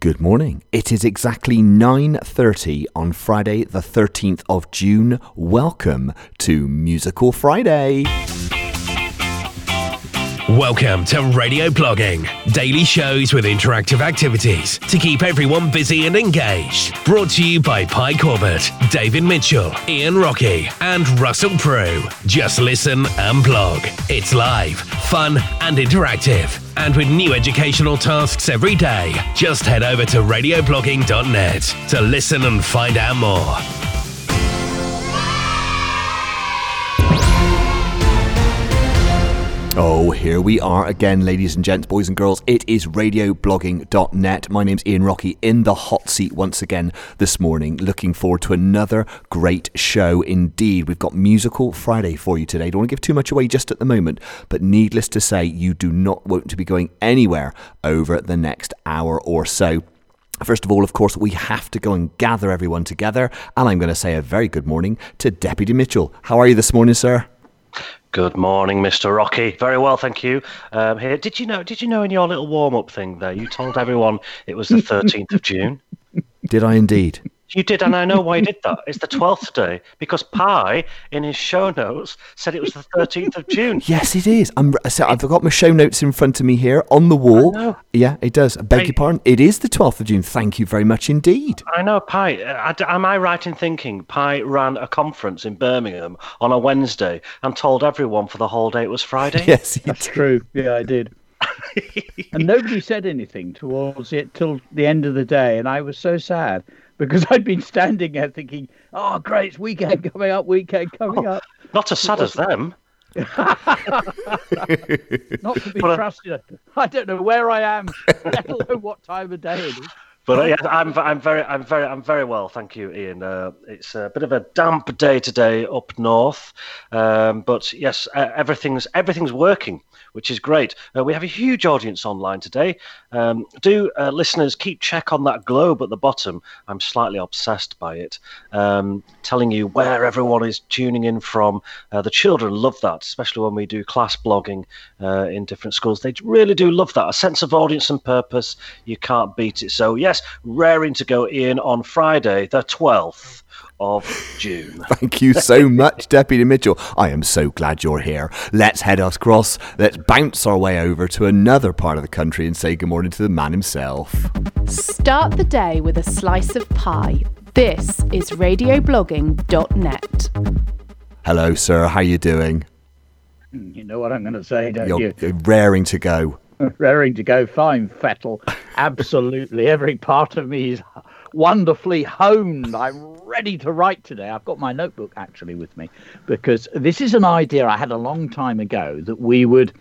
Good morning. It is exactly 9:30 on Friday the 13th of June. Welcome to Musical Friday. Welcome to Radio Blogging, daily shows with interactive activities to keep everyone busy and engaged. Brought to you by Pie Corbett, David Mitchell, Ian Rockey, and Russell Prue. Just listen and blog. It's live, fun, and interactive. And with new educational tasks every day, just head over to radioblogging.net to listen and find out more. Oh, here we are again, ladies and gents, boys and girls. It is radioblogging.net. My name's Ian Rockey in the hot seat once again this morning. Looking forward to another great show indeed. We've got Musical Friday for you today. Don't want to give too much away just at the moment, but needless to say, you do not want to be going anywhere over the next hour or so. First of all, of course, we have to go and gather everyone together, and I'm going to say a very good morning to Deputy Mitchell. How are you this morning, sir? Good morning, Mr. Rockey. Very well, thank you. Um, here, did you know? Did you know in your little warm-up thing there, you told everyone it was the thirteenth of June. Did I indeed? You did, and I know why you did that. It's the twelfth day because Pie, in his show notes, said it was the thirteenth of June. Yes, it is. I'm, so I've got my show notes in front of me here on the wall. know. Yeah, it does. I beg your pardon. It is the 12th of June. Thank you very much indeed. I know Pie. uh, I- Am I right in thinking Pie ran a conference in Birmingham on a Wednesday and told everyone for the whole day it was Friday? Yes, he That's true. Yeah, I did. and nobody said anything towards it till the end of the day, and I was so sad because I'd been standing there thinking, "Oh, great, it's weekend coming up, weekend coming up." Not as sad as them. Not to be But, uh, trusted. I don't know where I am, let alone what time of day it is. But uh, yeah, I'm I'm very I'm very I'm very well, thank you, Ian. Uh, it's a bit of a damp day today up north, um, but yes, uh, everything's everything's working, which is great. Uh, we have a huge audience online today. Um, do uh, listeners keep check on that globe at the bottom? I'm slightly obsessed by it, um, telling you where everyone is tuning in from. Uh, the children love that, especially when we do class blogging uh, in different schools. They really do love that. A sense of audience and purpose. You can't beat it. So yes, raring to go, Ian, on Friday, the 12th of June. Thank you so much, Deputy Mitchell. I am so glad you're here. Let's head us across. Let's bounce our way over to another part of the country and say good morning to the man himself. Start the day with a slice of pie. This is radioblogging.net. Hello, sir. How you doing? You know what I'm going to say, don't You're you? you're raring to go. Raring to go, fine, Fettle. Absolutely, every part of me is wonderfully honed. I'm ready to write today. I've got my notebook actually with me because this is an idea I had a long time ago that we would.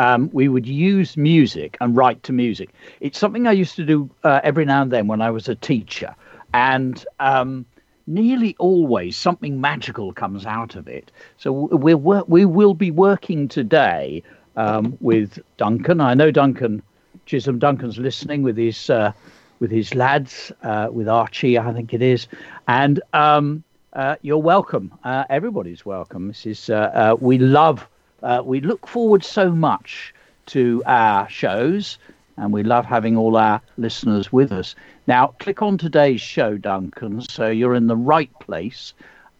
Um, we would use music and write to music. It's something I used to do uh, every now and then when I was a teacher, and um, nearly always something magical comes out of it. So we're wor- we will be working today um, with Duncan. I know Duncan Chisholm. Duncan's listening with his uh, with his lads, uh, with Archie, I think it is, and um, uh, you're welcome. Uh, everybody's welcome. This is uh, uh, we love. Uh, we look forward so much to our shows, and we love having all our listeners with us. Now, click on today's show, Duncan, so you're in the right place.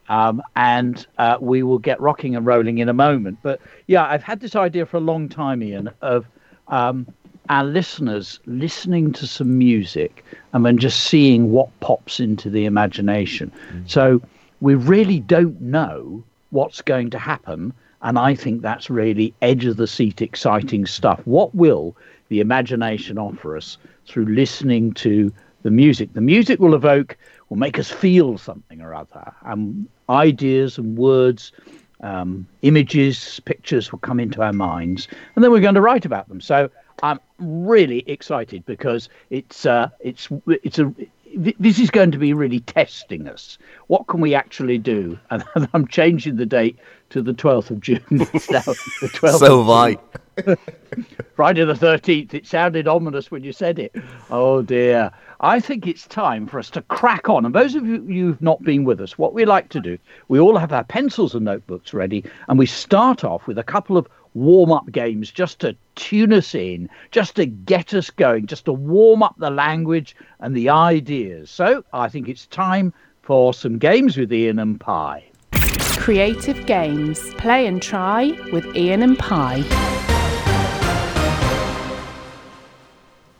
Um, and we will get rocking and rolling in a moment. But yeah, I've had this idea for a long time, Ian, of um, our listeners listening to some music and then just seeing what pops into the imagination. So we really don't know what's going to happen. And I think that's really edge of the seat, exciting stuff. What will the imagination offer us through listening to the music? The music will evoke, will make us feel something or other. And ideas and words, um, images, pictures will come into our minds. And then we're going to write about them. So I'm really excited because it's uh, it's it's a this is going to be really testing us. What can we actually do? And I'm changing the date to the 12th of June. Now the 12th. So have I. Friday the 13th. It sounded ominous when you said it. Oh dear. I think it's time for us to crack on. And those of you who've not been with us, what we like to do, we all have our pencils and notebooks ready, and we start off with a couple of warm up games just to tune us in, just to get us going, just to warm up the language and the ideas. So I think it's time for some games with Ian and Pie. Creative Games. Play and try with Ian and Pie.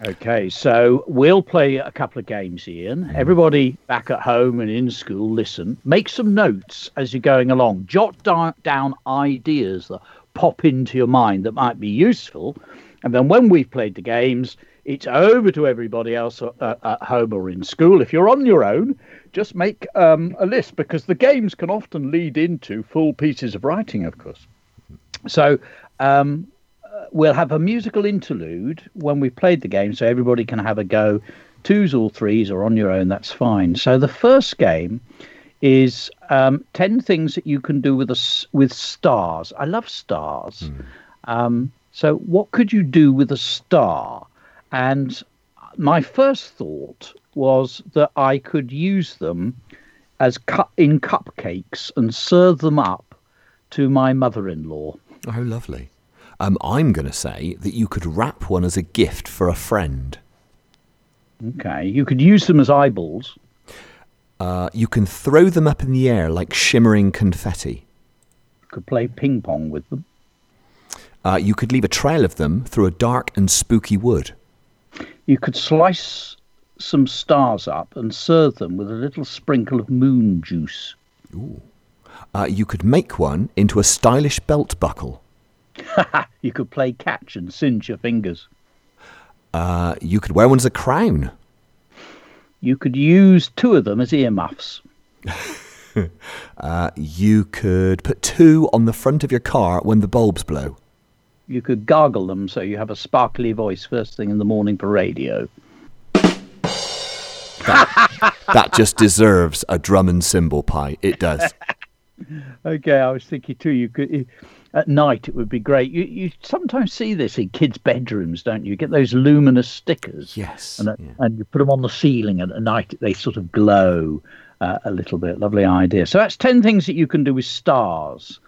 Okay, so we'll play a couple of games, Ian. Everybody back at home and in school, listen. Make some notes as you're going along. Jot down ideas that pop into your mind that might be useful. And then when we've played the games, it's over to everybody else at, at home or in school. If you're on your own, just make um, a list because the games can often lead into full pieces of writing, of course. So um, uh, we'll have a musical interlude when we've played the game so everybody can have a go. Twos or threes or on your own, that's fine. So the first game is um, 10 things that you can do with a, with stars. I love stars. Mm. Um, so, what could you do with a star? And my first thought was that I could use them as cut in cupcakes and serve them up to my mother-in-law. Oh, lovely. Um, I'm going to say that you could wrap one as a gift for a friend. Okay, you could use them as eyeballs. Uh, you can throw them up in the air like shimmering confetti. You could play ping pong with them. Uh, you could leave a trail of them through a dark and spooky wood. You could slice some stars up and serve them with a little sprinkle of moon juice. Ooh. Uh, you could make one into a stylish belt buckle. you could play catch and singe your fingers. Uh, you could wear one as a crown. You could use two of them as earmuffs. uh, you could put two on the front of your car when the bulbs blow. You could gargle them so you have a sparkly voice first thing in the morning for radio. That, that just deserves a drum and cymbal pie. It does. okay, I was thinking too. You could at night it would be great. You you sometimes see this in kids' bedrooms, don't you? you get those luminous stickers. Yes. And, yeah. and you put them on the ceiling, and at night they sort of glow uh, a little bit. Lovely idea. So that's ten things that you can do with stars.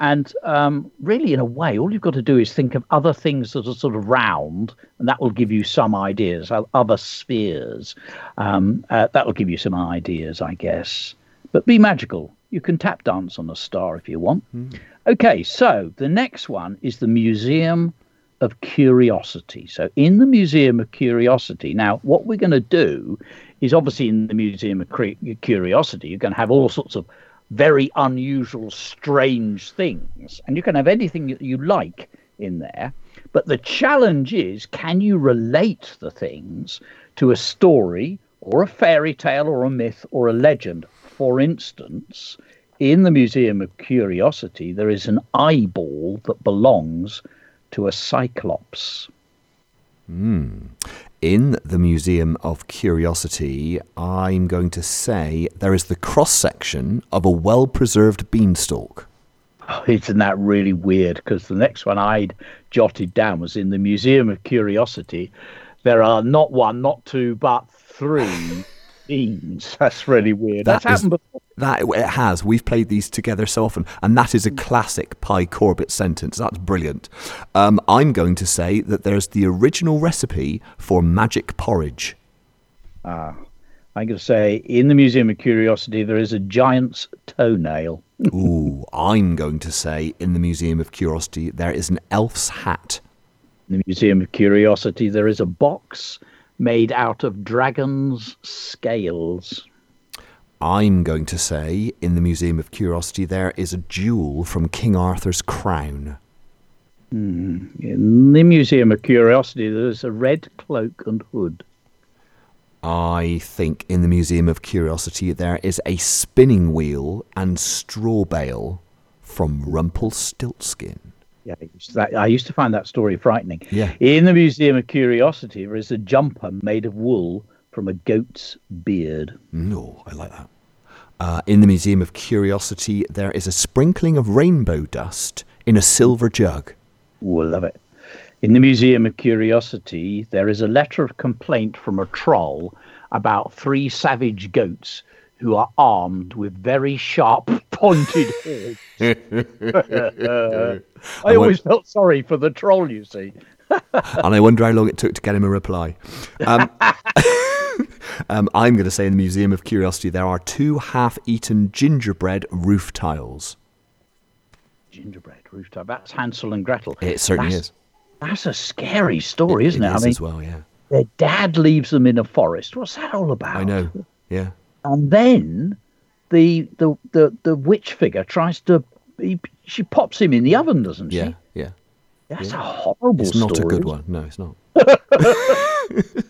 And um, really, in a way, all you've got to do is think of other things that are sort of round, and that will give you some ideas. Other spheres, um, uh, that will give you some ideas, I guess. But be magical. You can tap dance on a star if you want. Mm. Okay, so the next one is the Museum of Curiosity. So, in the Museum of Curiosity, now what we're going to do is obviously in the Museum of Curiosity, you're going to have all sorts of very unusual, strange things, and you can have anything that you like in there. But the challenge is can you relate the things to a story or a fairy tale or a myth or a legend? For instance, in the Museum of Curiosity, there is an eyeball that belongs to a cyclops. Mm. In the Museum of Curiosity, I'm going to say there is the cross section of a well preserved beanstalk. Oh, isn't that really weird? Because the next one I'd jotted down was in the Museum of Curiosity. There are not one, not two, but three beans. That's really weird. That That's is, happened before. That it has. We've played these together so often, and that is a classic Pie Corbett sentence. That's brilliant. Um, I'm going to say that there's the original recipe for magic porridge. Ah, I'm going to say in the Museum of Curiosity there is a giant's toenail. Ooh, I'm going to say in the Museum of Curiosity there is an elf's hat. In the Museum of Curiosity there is a box made out of dragon's scales. I'm going to say in the Museum of Curiosity there is a jewel from King Arthur's crown. Mm. In the Museum of Curiosity there's a red cloak and hood. I think in the Museum of Curiosity there is a spinning wheel and straw bale from Rumpelstiltskin. Yeah, I used to find that story frightening. Yeah. In the Museum of Curiosity, there is a jumper made of wool from a goat's beard. No, I like that. Uh, in the Museum of Curiosity, there is a sprinkling of rainbow dust in a silver jug. Ooh, I love it. In the Museum of Curiosity, there is a letter of complaint from a troll about three savage goats who are armed with very sharp pointed horns. I always felt sorry for the troll, you see. and I wonder how long it took to get him a reply. Um, um, I'm going to say in the Museum of Curiosity there are two half eaten gingerbread roof tiles. Gingerbread roof tile. That's Hansel and Gretel. It certainly that's, is. That's a scary story, isn't it? it is I mean, as well, yeah. their dad leaves them in a forest. What's that all about? I know. Yeah. And then the the the, the witch figure tries to. He, she pops him in the oven, doesn't she? Yeah. Yeah. That's a horrible It's not a good one. No, it's not.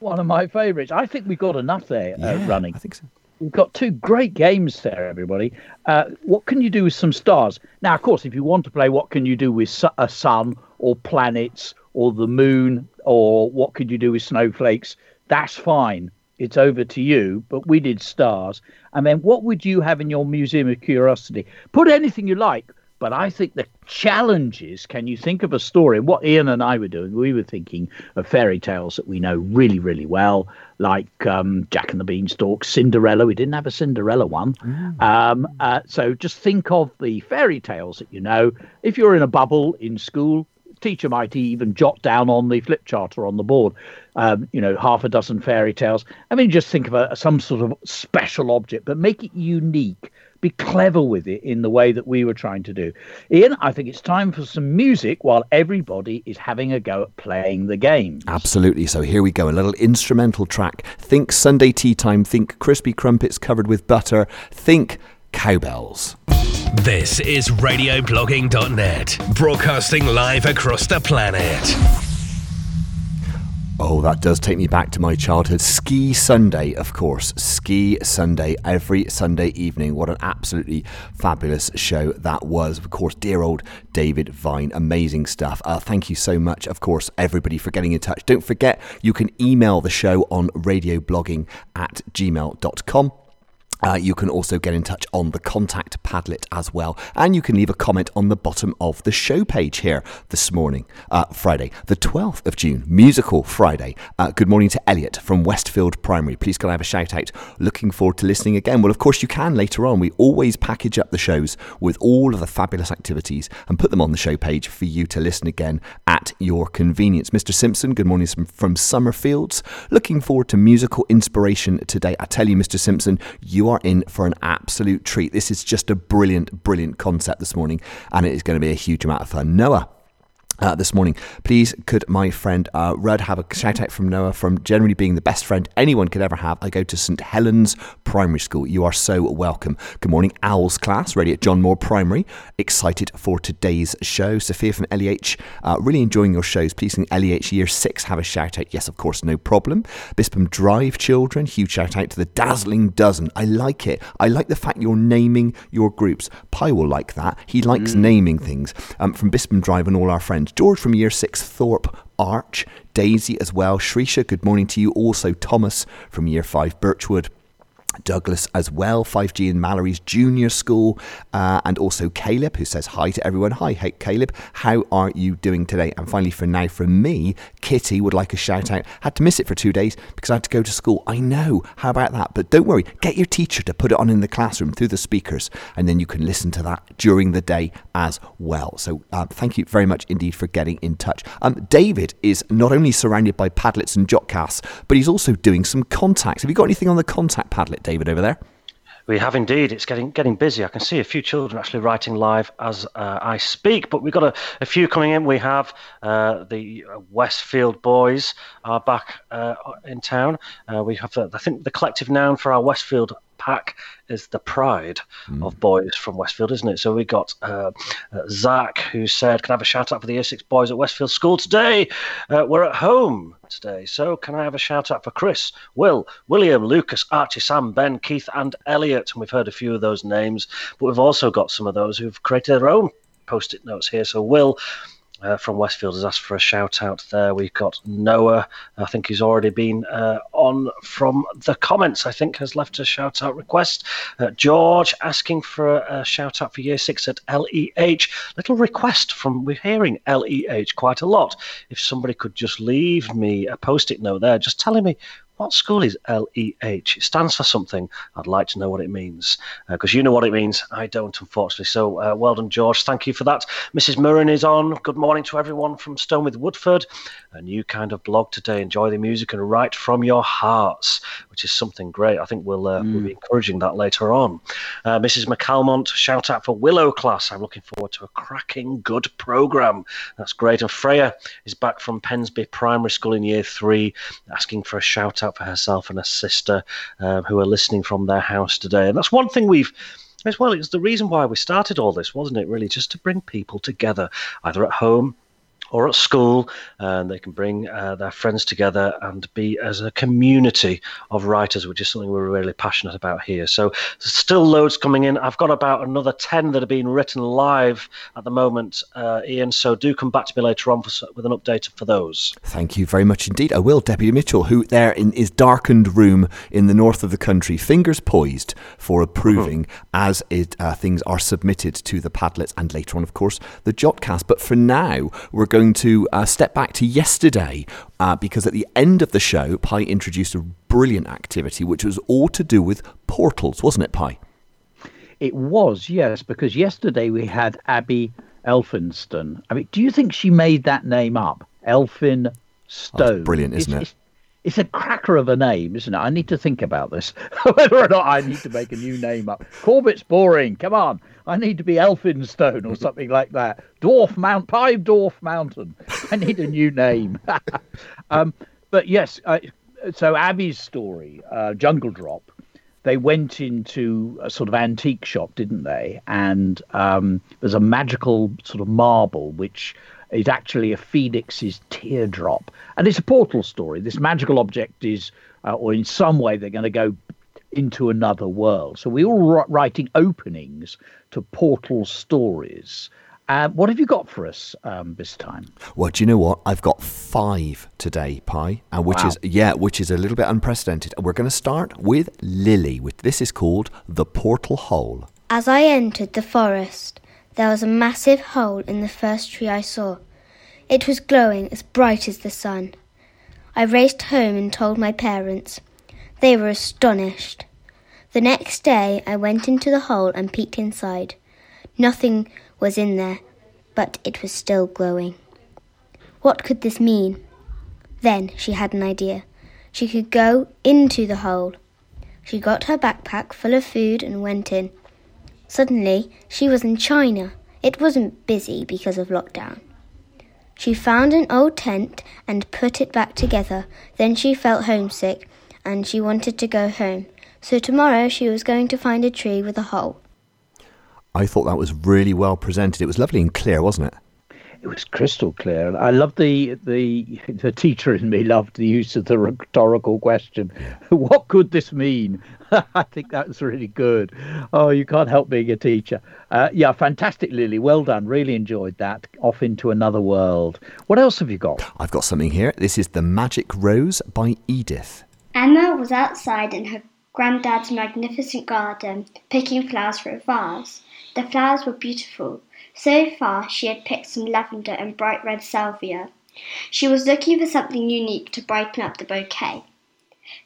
One of my favourites. I think we've got enough there uh, Yeah, running. I think so. We've got two great games there, everybody. Uh, what can you do with some stars? Now, of course, if you want to play, what can you do with a sun or planets or the moon or what could you do with snowflakes? That's fine. It's over to you. But we did stars. And then what would you have in your Museum of Curiosity? Put anything you like. But I think the challenge is can you think of a story? And what Ian and I were doing, we were thinking of fairy tales that we know really, really well, like um, Jack and the Beanstalk, Cinderella. We didn't have a Cinderella one. Um, uh, so just think of the fairy tales that you know. If you're in a bubble in school, teacher might even jot down on the flip chart or on the board, um, you know, half a dozen fairy tales. I mean, just think of a, some sort of special object, but make it unique. Be clever with it in the way that we were trying to do. Ian, I think it's time for some music while everybody is having a go at playing the game. Absolutely. So here we go. A little instrumental track. Think Sunday tea time. Think crispy crumpets covered with butter. Think cowbells. This is radioblogging.net, broadcasting live across the planet. Oh, that does take me back to my childhood. Ski Sunday, of course. Ski Sunday, every Sunday evening. What an absolutely fabulous show that was. Of course, dear old David Vine. Amazing stuff. Uh, thank you so much, of course, everybody, for getting in touch. Don't forget, you can email the show on radioblogging at gmail.com. Uh, you can also get in touch on the contact Padlet as well. And you can leave a comment on the bottom of the show page here this morning, uh, Friday, the 12th of June, Musical Friday. Uh, good morning to Elliot from Westfield Primary. Please can I have a shout out? Looking forward to listening again. Well, of course, you can later on. We always package up the shows with all of the fabulous activities and put them on the show page for you to listen again at your convenience. Mr. Simpson, good morning from, from Summerfields. Looking forward to musical inspiration today. I tell you, Mr. Simpson, you are in for an absolute treat. This is just a brilliant, brilliant concept this morning, and it is going to be a huge amount of fun. Noah, uh, this morning. Please, could my friend uh, Rudd have a shout out from Noah from generally being the best friend anyone could ever have? I go to St Helens Primary School. You are so welcome. Good morning, Owls class, ready at John Moore Primary. Excited for today's show. Sophia from LEH, uh, really enjoying your shows. Please, can LEH Year 6 have a shout out? Yes, of course, no problem. Bispham Drive children, huge shout out to the Dazzling Dozen. I like it. I like the fact you're naming your groups. Pie will like that. He likes naming things. Um, from Bispham Drive and all our friends. George from Year 6, Thorpe Arch, Daisy as well. Shrisha, good morning to you. Also, Thomas from Year 5, Birchwood. Douglas as well, 5G in Mallory's junior school, uh, and also Caleb, who says hi to everyone. Hi, hey, Caleb, how are you doing today? And finally, for now, from me, Kitty would like a shout out. Had to miss it for two days because I had to go to school. I know, how about that? But don't worry, get your teacher to put it on in the classroom through the speakers, and then you can listen to that during the day as well. So, uh, thank you very much indeed for getting in touch. Um, David is not only surrounded by Padlets and Jotcasts, but he's also doing some contacts. Have you got anything on the contact Padlet, David, over there? We have indeed. It's getting getting busy. I can see a few children actually writing live as uh, I speak, but we've got a, a few coming in. We have uh, the Westfield boys are back uh, in town. Uh, we have, I think, the collective noun for our Westfield pack is the pride of boys from Westfield, isn't it? So we got uh, uh, Zach who said, "Can I have a shout out for the Year Six boys at Westfield School today? Uh, we're at home today, so can I have a shout out for Chris, Will, William, Lucas, Archie, Sam, Ben, Keith, and Elliot? And we've heard a few of those names, but we've also got some of those who've created their own post-it notes here. So Will." Uh, from Westfield has asked for a shout out there. We've got Noah, I think he's already been uh, on from the comments, I think has left a shout out request. Uh, George asking for a, a shout out for year six at LEH. Little request from, we're hearing LEH quite a lot. If somebody could just leave me a post it note there, just telling me what school is LEH? It stands for something. I'd like to know what it means because uh, you know what it means. I don't, unfortunately. So uh, well done, George. Thank you for that. Mrs. Murren is on. Good morning to everyone from Stonewith Woodford. A new kind of blog today. Enjoy the music and write from your hearts, which is something great. I think we'll, uh, mm. we'll be encouraging that later on. Uh, Mrs. McCalmont, shout out for Willow class. I'm looking forward to a cracking good program. That's great. And Freya is back from Pensby Primary School in year three, asking for a shout out for herself and her sister um, who are listening from their house today. And that's one thing we've as well, it's the reason why we started all this, wasn't it? Really, just to bring people together, either at home or at school, and they can bring uh, their friends together and be as a community of writers, which is something we're really passionate about here. So there's still loads coming in. I've got about another 10 that are being written live at the moment, uh, Ian. So do come back to me later on for, with an update for those. Thank you very much indeed. I will, Deputy Mitchell, who there in his darkened room in the north of the country, fingers poised for approving mm-hmm. as it, uh, things are submitted to the Padlets and later on, of course, the Jotcast. But for now, we're going going to uh, step back to yesterday uh, because at the end of the show, Pie introduced a brilliant activity which was all to do with portals, wasn't it, Pie? It was, yes, because yesterday we had Abi Elphinstone. I mean, do you think she made that name up? Elphinstone. Oh, brilliant, isn't it's, it? It's, it's a cracker of a name, isn't it? I need to think about this, whether or not I need to make a new name up. Corbett's boring. Come on, I need to be Elphinstone or something like that. Dwarf Mount, Pie Dwarf Mountain. I need a new name. um, but yes, uh, so Abi's story, uh, Jungledrop. They went into a sort of antique shop, didn't they? And um, there's a magical sort of marble which is actually a phoenix's teardrop. And it's a portal story. This magical object is, uh, or in some way, they're going to go into another world. So we're all writing openings to portal stories. Uh, what have you got for us um, this time? Well, do you know what? I've got five today, Pie, and which wow. is yeah, which is a little bit unprecedented. We're going to start with Lily. With this is called the portal hole. As I entered the forest, there was a massive hole in the first tree I saw. It was glowing as bright as the sun. I raced home and told my parents. They were astonished. The next day I went into the hole and peeked inside. Nothing was in there, but it was still glowing. What could this mean? Then she had an idea. She could go into the hole. She got her backpack full of food and went in. Suddenly, she was in China. It wasn't busy because of lockdown. She found an old tent and put it back together. Then she felt homesick and she wanted to go home. So tomorrow she was going to find a tree with a hole. I thought that was really well presented. It was lovely and clear, wasn't it? It was crystal clear. I loved the the the teacher in me loved the use of the rhetorical question. what could this mean? I think that was really good. Oh, you can't help being a teacher. Uh, yeah, fantastic, Lily. Well done. Really enjoyed that. Off into another world. What else have you got? I've got something here. This is The Magic Rose by Edith. Emma was outside in her granddad's magnificent garden, picking flowers for a vase. The flowers were beautiful. So far, she had picked some lavender and bright red salvia. She was looking for something unique to brighten up the bouquet.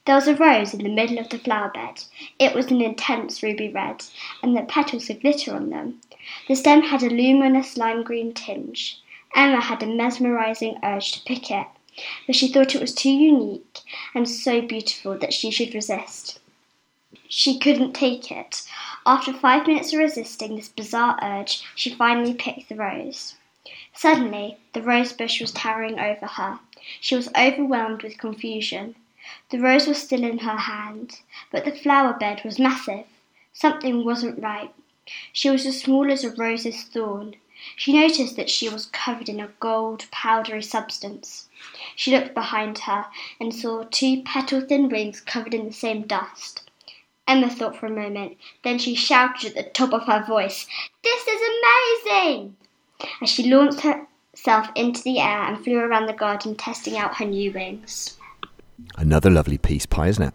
There was a rose in the middle of the flower bed. It was an intense ruby red, and the petals had glitter on them. The stem had a luminous lime green tinge. Emma had a mesmerizing urge to pick it, but she thought it was too unique and so beautiful that she should resist. She couldn't take it. After five minutes of resisting this bizarre urge, she finally picked the rose. Suddenly, the rose bush was towering over her. She was overwhelmed with confusion. The rose was still in her hand, but the flower bed was massive. Something wasn't right. She was as small as a rose's thorn. She noticed that she was covered in a gold, powdery substance. She looked behind her and saw two petal thin wings covered in the same dust. Emma thought for a moment, then she shouted at the top of her voice, This is amazing! as she launched herself into the air and flew around the garden testing out her new wings. Another lovely piece, Pie, isn't it?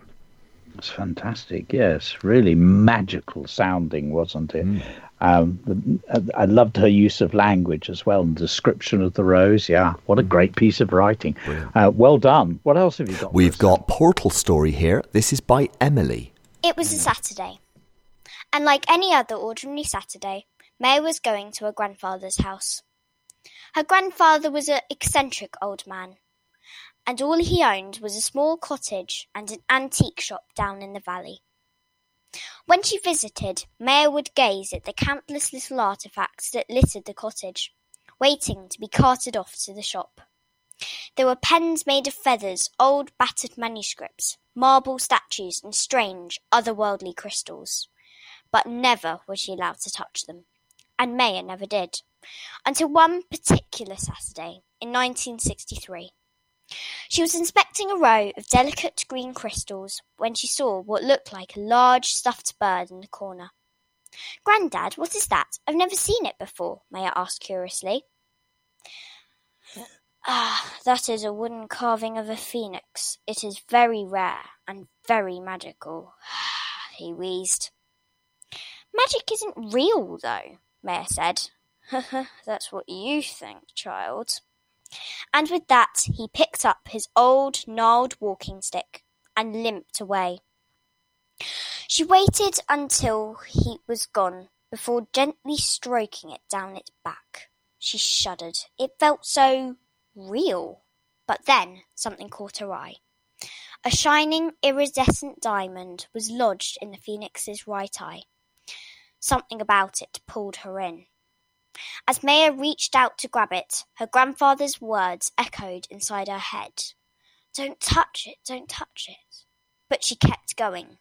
It's fantastic. Yes, really magical sounding, wasn't it? Mm. Um, I loved her use of language as well and description of the rose. Yeah, what a mm. great piece of writing. Uh, well done. What else have you got? We've got Portal Story here. This is by Emily. It was a Saturday. And like any other ordinary Saturday, May was going to her grandfather's house. Her grandfather was an eccentric old man and all he owned was a small cottage and an antique shop down in the valley. When she visited, Maya would gaze at the countless little artifacts that littered the cottage, waiting to be carted off to the shop. There were pens made of feathers, old battered manuscripts, marble statues, and strange, otherworldly crystals. But never was she allowed to touch them, and Maya never did, until one particular Saturday in 1963. She was inspecting a row of delicate green crystals when she saw what looked like a large stuffed bird in the corner. Grandad, what is that? I've never seen it before, Maya asked curiously. Ah, that is a wooden carving of a phoenix. It is very rare and very magical, he wheezed. Magic isn't real, though, Maya said. That's what you think, child. And with that he picked up his old gnarled walking stick and limped away. She waited until he was gone before gently stroking it down its back. She shuddered. It felt so real. But then something caught her eye. A shining, iridescent diamond was lodged in the phoenix's right eye. Something about it pulled her in. As Maya reached out to grab it, her grandfather's words echoed inside her head. Don't touch it, don't touch it. But she kept going,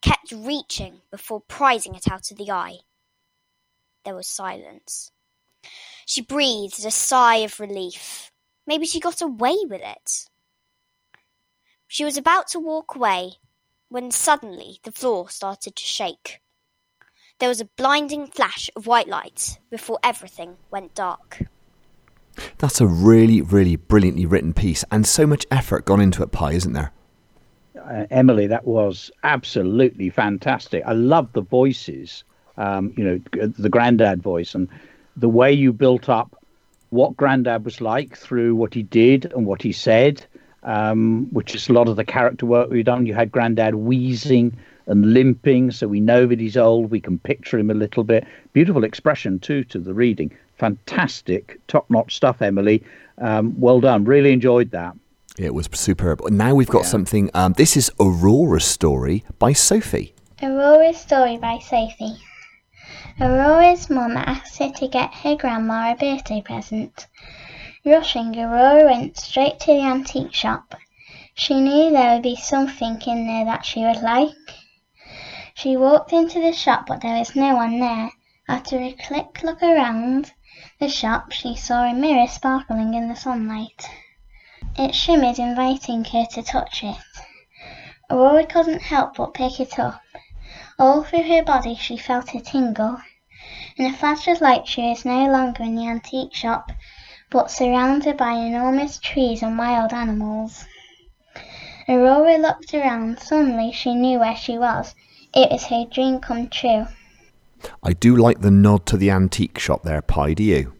kept reaching before prizing it out of the eye. There was silence. She breathed a sigh of relief. Maybe she got away with it. She was about to walk away when suddenly the floor started to shake. There was a blinding flash of white light before everything went dark. That's a really, really brilliantly written piece, and so much effort gone into it, Pie, isn't there? Uh, Emily, that was absolutely fantastic. I love the voices, um, you know, the granddad voice, and the way you built up what granddad was like through what he did and what he said, um, which is a lot of the character work we've done. You had granddad wheezing and limping, so we know that he's old. We can picture him a little bit. Beautiful expression, too, to the reading. Fantastic, top notch stuff, Emily. Um, well done. Really enjoyed that. It was superb. Now we've got yeah. something. Um, this is Aurora's story by Sophie. Aurora's story by Sophie. Aurora's mum asked her to get her grandma a birthday present. Rushing, Aurora went straight to the antique shop. She knew there would be something in there that she would like. She walked into the shop, but there was no one there. After a quick look around the shop, she saw a mirror sparkling in the sunlight. It shimmered, inviting her to touch it. Aurora couldn't help but pick it up. All through her body she felt a tingle. In a flash of light she was no longer in the antique shop, but surrounded by enormous trees and wild animals. Aurora looked around. Suddenly she knew where she was. It is her dream come true. I do like the nod to the antique shop there, Pie. Do you?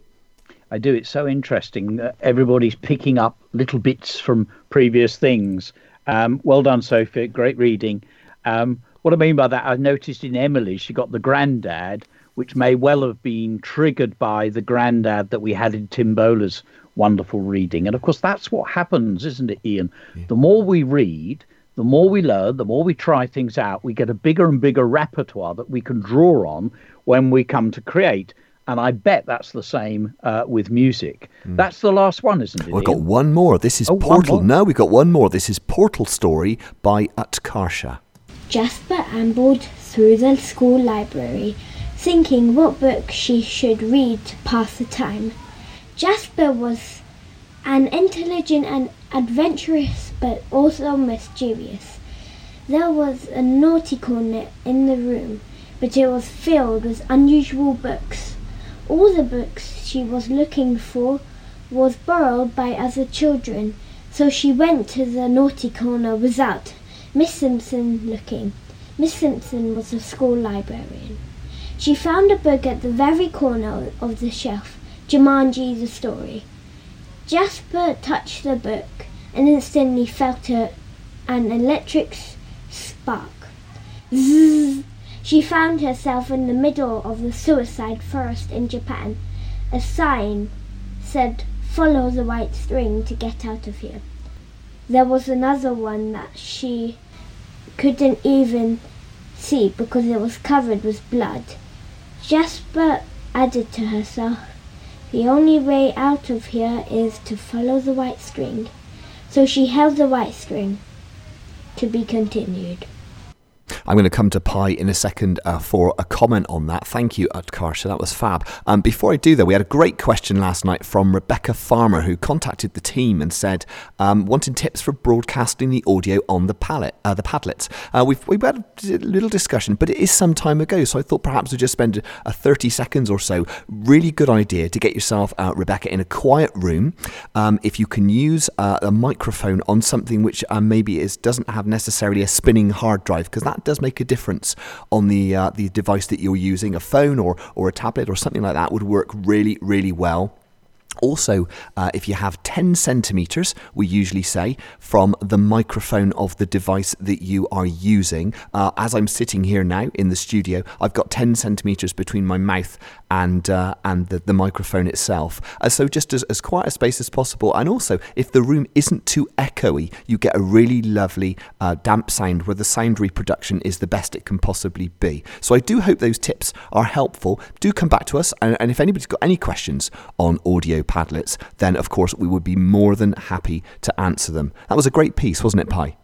I do. It's so interesting that everybody's picking up little bits from previous things. Um, well done, Sophie. Great reading. Um, what I mean by that, I noticed in Emily, she got the granddad, which may well have been triggered by the granddad that we had in Tim Bowler's wonderful reading. And of course, that's what happens, isn't it, Ian? Yeah. The more we read, the more we learn, the more we try things out, we get a bigger and bigger repertoire that we can draw on when we come to create. And I bet that's the same uh, with music. Mm. That's the last one, isn't it? We've got one more. This is oh, Portal. No, we've got one more. This is Portal Story by Utkarsha. Jasper ambled through the school library, thinking what book she should read to pass the time. Jasper was an intelligent and adventurous but also mischievous. There was a naughty corner in the room, but it was filled with unusual books. All the books she was looking for was borrowed by other children, so she went to the naughty corner without Miss Simpson looking. Miss Simpson was a school librarian. She found a book at the very corner of the shelf, Jumanji the Story. Jasper touched the book and instantly felt a, an electric spark. Zzz. She found herself in the middle of the suicide forest in Japan. A sign said, Follow the white string to get out of here. There was another one that she couldn't even see because it was covered with blood. Jasper added to herself, The only way out of here is to follow the white string. So she held the white string. To be continued. I'm going to come to Pie in a second uh, for a comment on that. Thank you, Utkarsha. That was fab. Um, before I do, though, we had a great question last night from Rebecca Farmer, who contacted the team and said, um, wanting tips for broadcasting the audio on the palette, uh, the Padlets. Uh, we've, we've had a little discussion, but it is some time ago, so I thought perhaps we'd just spend a 30 seconds or so. Really good idea to get yourself, uh, Rebecca, in a quiet room. Um, if you can use uh, a microphone on something which uh, maybe is doesn't have necessarily a spinning hard drive, because that does make a difference on the uh, the device that you're using. A phone or or a tablet or something like that would work really really well. Also, uh, if you have 10 centimeters, we usually say, from the microphone of the device that you are using. Uh, as I'm sitting here now in the studio, I've got 10 centimeters between my mouth and uh, and the, the microphone itself. Uh, so just as, as quiet a space as possible. And also, if the room isn't too echoey, you get a really lovely uh, damp sound where the sound reproduction is the best it can possibly be. So I do hope those tips are helpful. Do come back to us, and, and if anybody's got any questions on audio Padlets, then of course we would be more than happy to answer them. That was a great piece, wasn't it, Pie?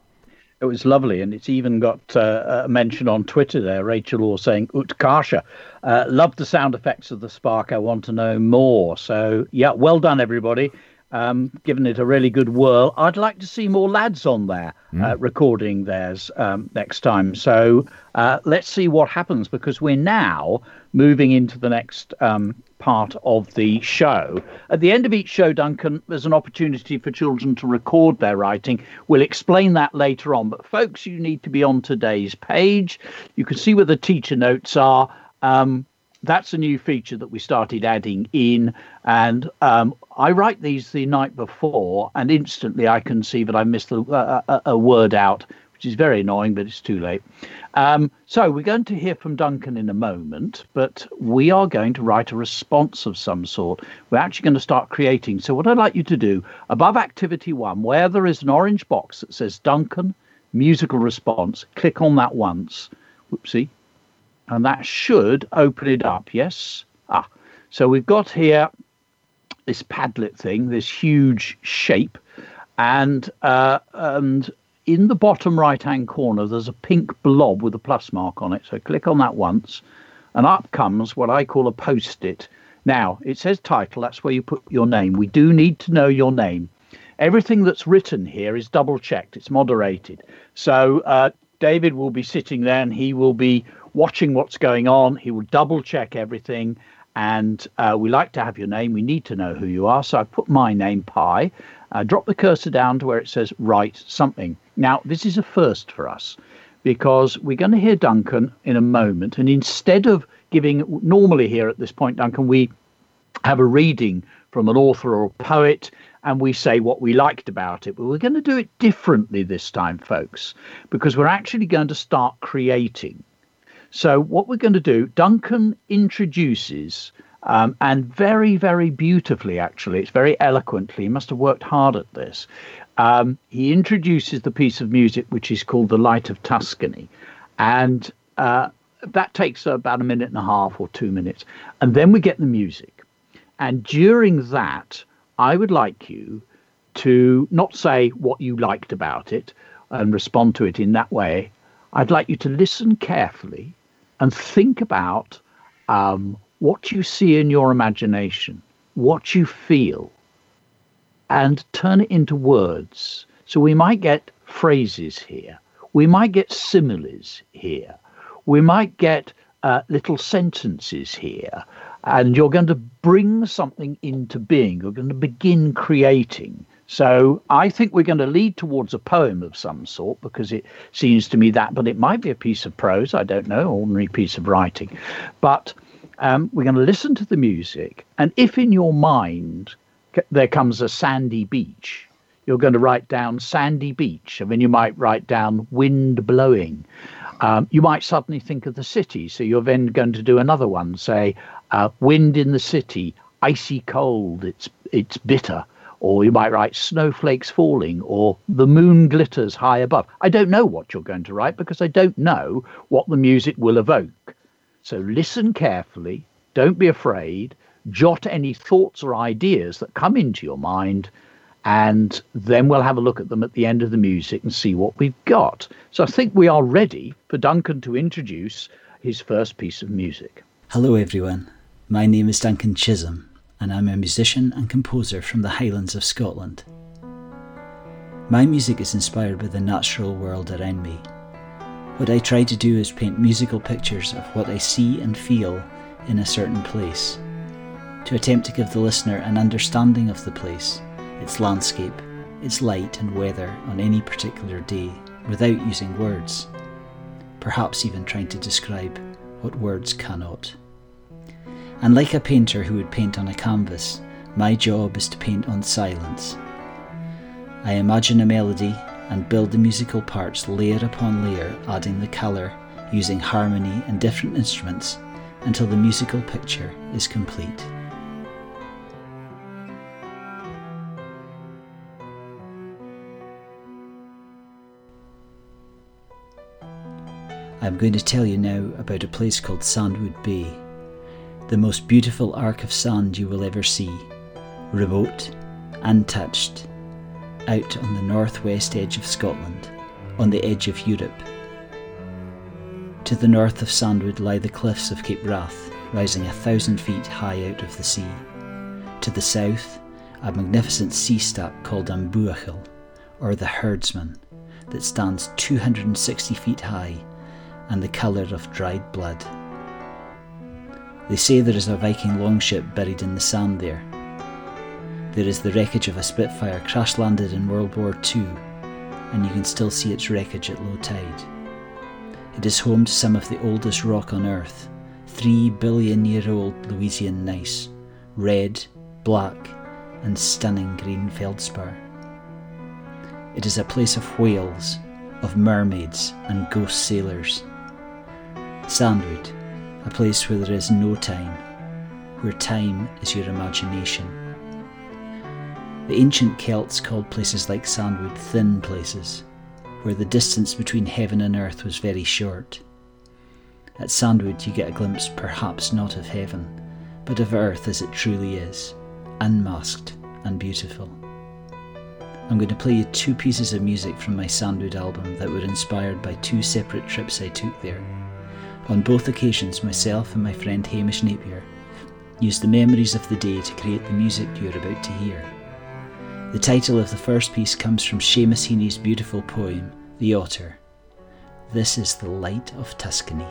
It was lovely, and it's even got uh, a mention on Twitter there. Rachel Orr saying Utkarsha, uh, love the sound effects of the Spark. I want to know more. So yeah, well done everybody. Um, giving it a really good whirl. I'd like to see more lads on there mm. uh, recording theirs um, next time. So uh, let's see what happens because we're now moving into the next um, part of the show. At the end of each show, Duncan, there's an opportunity for children to record their writing. We'll explain that later on. But, folks, you need to be on today's page. You can see where the teacher notes are. Um, that's a new feature that we started adding in. And um, I write these the night before, and instantly I can see that I missed a, a, a word out, which is very annoying, but it's too late. Um, so we're going to hear from Duncan in a moment, but we are going to write a response of some sort. We're actually going to start creating. So what I'd like you to do above activity one, where there is an orange box that says Duncan musical response, click on that once. Whoopsie. And that should open it up. Yes. Ah, so we've got here this Padlet thing, this huge shape, and uh, and in the bottom right hand corner, there's a pink blob with a plus mark on it. So click on that once, and up comes what I call a post it. Now, it says title, that's where you put your name. We do need to know your name. Everything that's written here is double checked, it's moderated. So, uh, David will be sitting there and he will be watching what's going on. He will double check everything. And uh, we like to have your name. We need to know who you are. So I put my name, Pie. Uh, drop the cursor down to where it says write something. Now, this is a first for us because we're going to hear Duncan in a moment. And instead of giving, normally here at this point, Duncan, we have a reading from an author or a poet and we say what we liked about it. But we're going to do it differently this time, folks, because we're actually going to start creating. So, what we're going to do, Duncan introduces um, and very, very beautifully, actually. It's very eloquently. He must have worked hard at this. Um, he introduces the piece of music which is called The Light of Tuscany. And uh, that takes about a minute and a half or two minutes. And then we get the music. And during that, I would like you to not say what you liked about it and respond to it in that way. I'd like you to listen carefully and think about um, what you see in your imagination, what you feel, and turn it into words. So we might get phrases here. We might get similes here. We might get uh, little sentences here. And you're going to bring something into being. You're going to begin creating So I think we're going to lead towards a poem of some sort because it seems to me that, but it might be a piece of prose. I don't know, ordinary piece of writing. But um, we're going to listen to the music, and if in your mind there comes a sandy beach, you're going to write down sandy beach, and then you might write down wind blowing. Um, you might suddenly think of the city, so you're then going to do another one, say uh, wind in the city, icy cold, it's it's bitter or you might write snowflakes falling or the moon glitters high above. I don't know what you're going to write because I don't know what the music will evoke. So listen carefully, don't be afraid, jot any thoughts or ideas that come into your mind, and then we'll have a look at them at the end of the music and see what we've got. So I think we are ready for Duncan to introduce his first piece of music. Hello, everyone. My name is Duncan Chisholm and I'm a musician and composer from the Highlands of Scotland. My music is inspired by the natural world around me. What I try to do is paint musical pictures of what I see and feel in a certain place, to attempt to give the listener an understanding of the place, its landscape, its light and weather on any particular day without using words, perhaps even trying to describe what words cannot. And like a painter who would paint on a canvas, my job is to paint on silence. I imagine a melody and build the musical parts layer upon layer, adding the colour, using harmony and different instruments until the musical picture is complete. I'm going to tell you now about a place called Sandwood Bay the most beautiful arc of sand you will ever see, remote, untouched, out on the northwest edge of Scotland, on the edge of Europe. To the north of Sandwood lie the cliffs of Cape Wrath, rising a thousand feet high out of the sea. To the south, a magnificent sea stack called Am Buachaille, or the Herdsman, that stands 260 feet high and the colour of dried blood. They say there is a Viking longship buried in the sand there. There is the wreckage of a Spitfire crash landed in World War II, and you can still see its wreckage at low tide. It is home to some of the oldest rock on Earth, three billion year old Lewisian gneiss, red, black, and stunning green feldspar. It is a place of whales, of mermaids, and ghost sailors. Sandwood, a place where there is no time, where time is your imagination. The ancient Celts called places like Sandwood thin places, where the distance between heaven and earth was very short. At Sandwood, you get a glimpse, perhaps not of heaven, but of earth as it truly is, unmasked and beautiful. I'm going to play you two pieces of music from my Sandwood album that were inspired by two separate trips I took there. On both occasions, myself and my friend Hamish Napier used the memories of the day to create the music you're about to hear. The title of the first piece comes from Seamus Heaney's beautiful poem, The Otter. This is the light of Tuscany.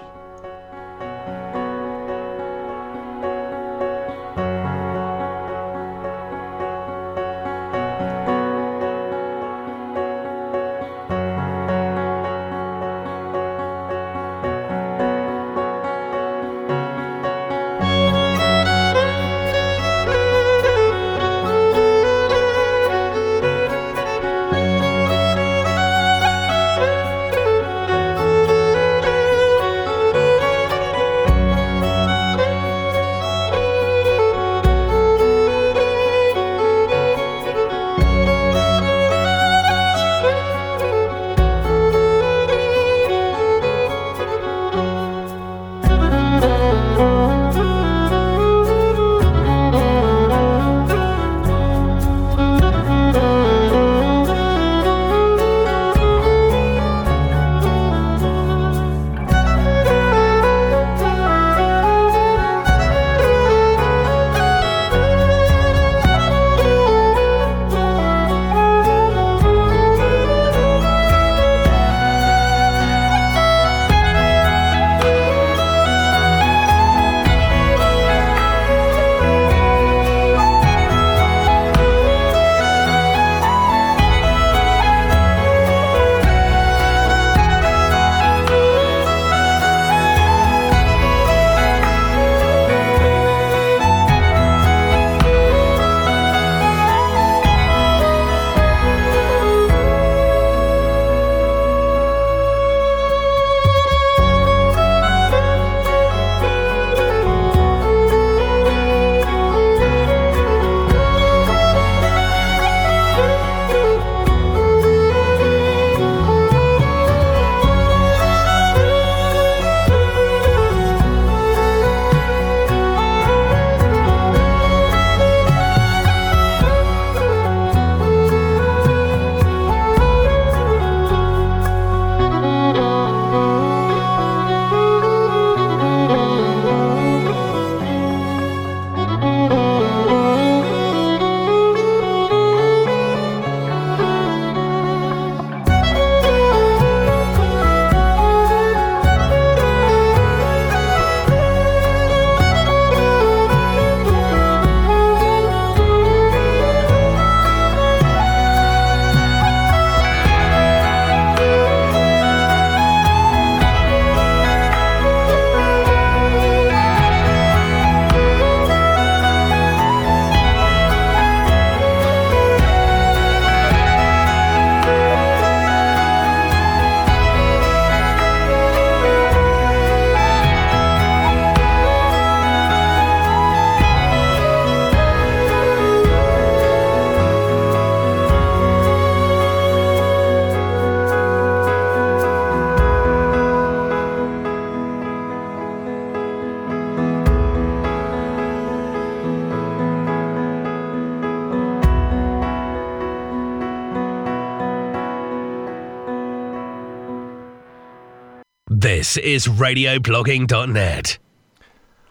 This is radioblogging.net.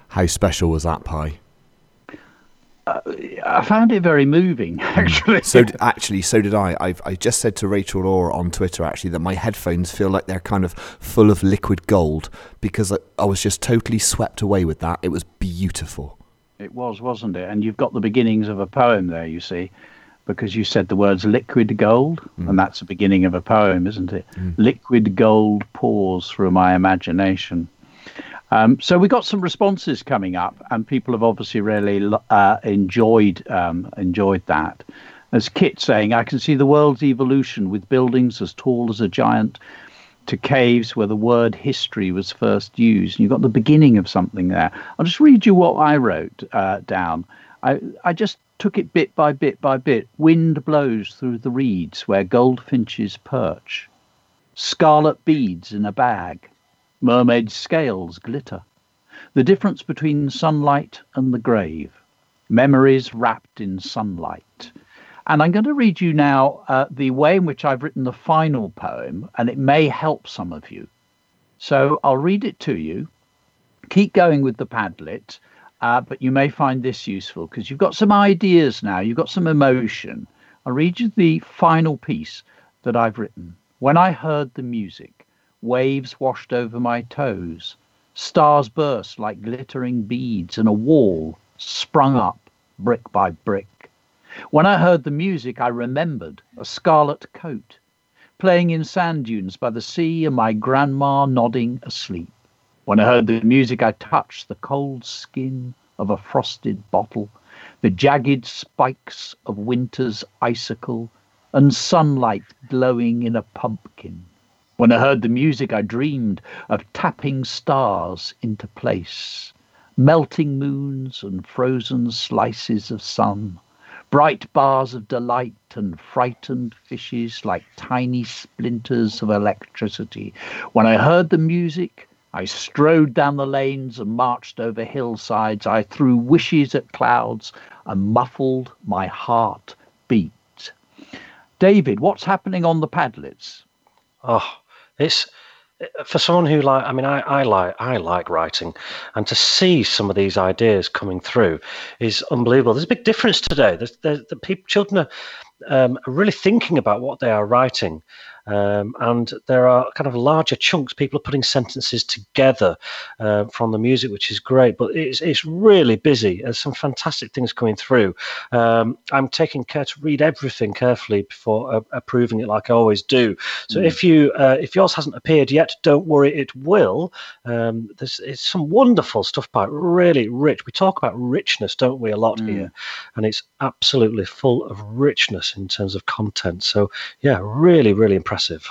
How special was that Pie? Uh, I found it very moving, actually. So actually, so did I. I've I just said to Rachel Orr on Twitter actually that my headphones feel like they're kind of full of liquid gold because I, I was just totally swept away with that. It was beautiful. It was, wasn't it? And you've got the beginnings of a poem there. You see, because you said the words liquid gold, mm. and that's the beginning of a poem, isn't it? Mm. Liquid gold pours through my imagination. Um, so we got some responses coming up, and people have obviously really uh, enjoyed um, enjoyed that. As Kit saying, I can see the world's evolution with buildings as tall as a giant to caves where the word history was first used. And you've got the beginning of something there. I'll just read you what I wrote uh, down. I, I just took it bit by bit by bit. Wind blows through the reeds where goldfinches perch. Scarlet beads in a bag. Mermaid scales glitter. The difference between sunlight and the grave. Memories wrapped in sunlight. And I'm going to read you now uh, the way in which I've written the final poem, and it may help some of you. So I'll read it to you. Keep going with the Padlet, uh, but you may find this useful because you've got some ideas now, you've got some emotion. I'll read you the final piece that I've written. When I heard the music, Waves washed over my toes. Stars burst like glittering beads, and a wall sprung up brick by brick. When I heard the music, I remembered a scarlet coat, playing in sand dunes by the sea, and my grandma nodding asleep. When I heard the music, I touched the cold skin of a frosted bottle, the jagged spikes of winter's icicle, and sunlight glowing in a pumpkin. When I heard the music, I dreamed of tapping stars into place, melting moons and frozen slices of sun, bright bars of delight and frightened fishes like tiny splinters of electricity. When I heard the music, I strode down the lanes and marched over hillsides. I threw wishes at clouds and muffled my heart beat. David, what's happening on the Padlets? Oh, it's for someone who like i mean I, I like i like writing and to see some of these ideas coming through is unbelievable there's a big difference today there's, there's the people children are um, really thinking about what they are writing um, and there are kind of larger chunks. People are putting sentences together uh, from the music, which is great. But it's, it's really busy. There's some fantastic things coming through. Um, I'm taking care to read everything carefully before uh, approving it, like I always do. So mm. if you uh, if yours hasn't appeared yet, don't worry, it will. Um, there's it's some wonderful stuff by really rich. We talk about richness, don't we, a lot mm. here, and it's absolutely full of richness in terms of content. So yeah, really, really impressive impressive.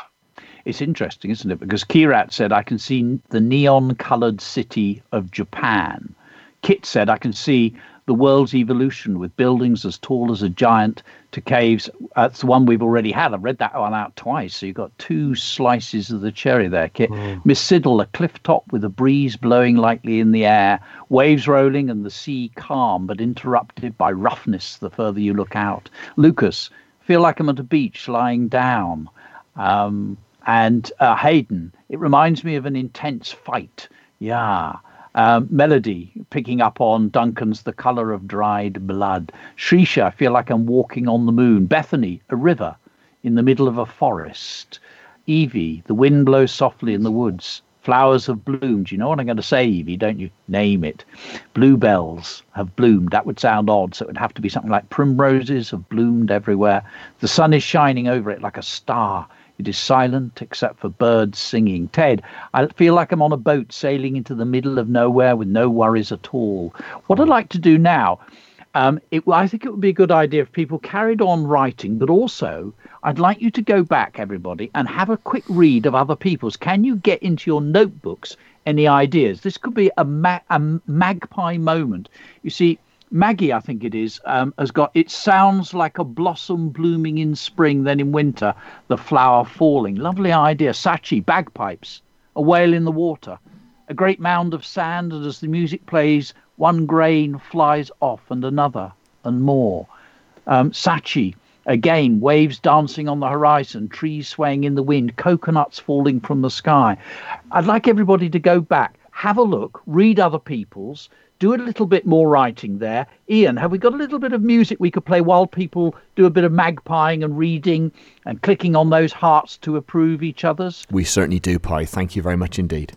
It's interesting, isn't it? Because Kirat said, I can see the neon colored city of Japan. Kit said, I can see the world's evolution with buildings as tall as a giant to caves. That's the one we've already had. I've read that one out twice. So you've got two slices of the cherry there, Kit. Mm. Miss Siddle, a cliff top with a breeze blowing lightly in the air, waves rolling and the sea calm but interrupted by roughness the further you look out. Lucas, feel like I'm at a beach lying down. Um, and uh, Hayden, it reminds me of an intense fight. Yeah. Um, Melody, picking up on Duncan's The Color of Dried Blood. Shrisha, I feel like I'm walking on the moon. Bethany, a river in the middle of a forest. Evie, the wind blows softly in the woods. Flowers have bloomed. You know what I'm going to say, Evie, don't you? Name it. Bluebells have bloomed. That would sound odd, so it would have to be something like primroses have bloomed everywhere. The sun is shining over it like a star. It is silent except for birds singing. Ted, I feel like I'm on a boat sailing into the middle of nowhere with no worries at all. What I'd like to do now, um, it, I think it would be a good idea if people carried on writing, but also I'd like you to go back, everybody, and have a quick read of other people's. Can you get into your notebooks any ideas? This could be a, ma- a magpie moment. You see, Maggie, I think it is, um, has got. It sounds like a blossom blooming in spring, then in winter, the flower falling. Lovely idea. Sachi, bagpipes, a whale in the water, a great mound of sand, and as the music plays, one grain flies off and another and more. Um, Sachi, Again, waves dancing on the horizon, trees swaying in the wind, coconuts falling from the sky. I'd like everybody to go back, have a look, read other people's, do a little bit more writing there. Ian, have we got a little bit of music we could play while people do a bit of magpieing and reading and clicking on those hearts to approve each other's? We certainly do, Pie. Thank you very much indeed.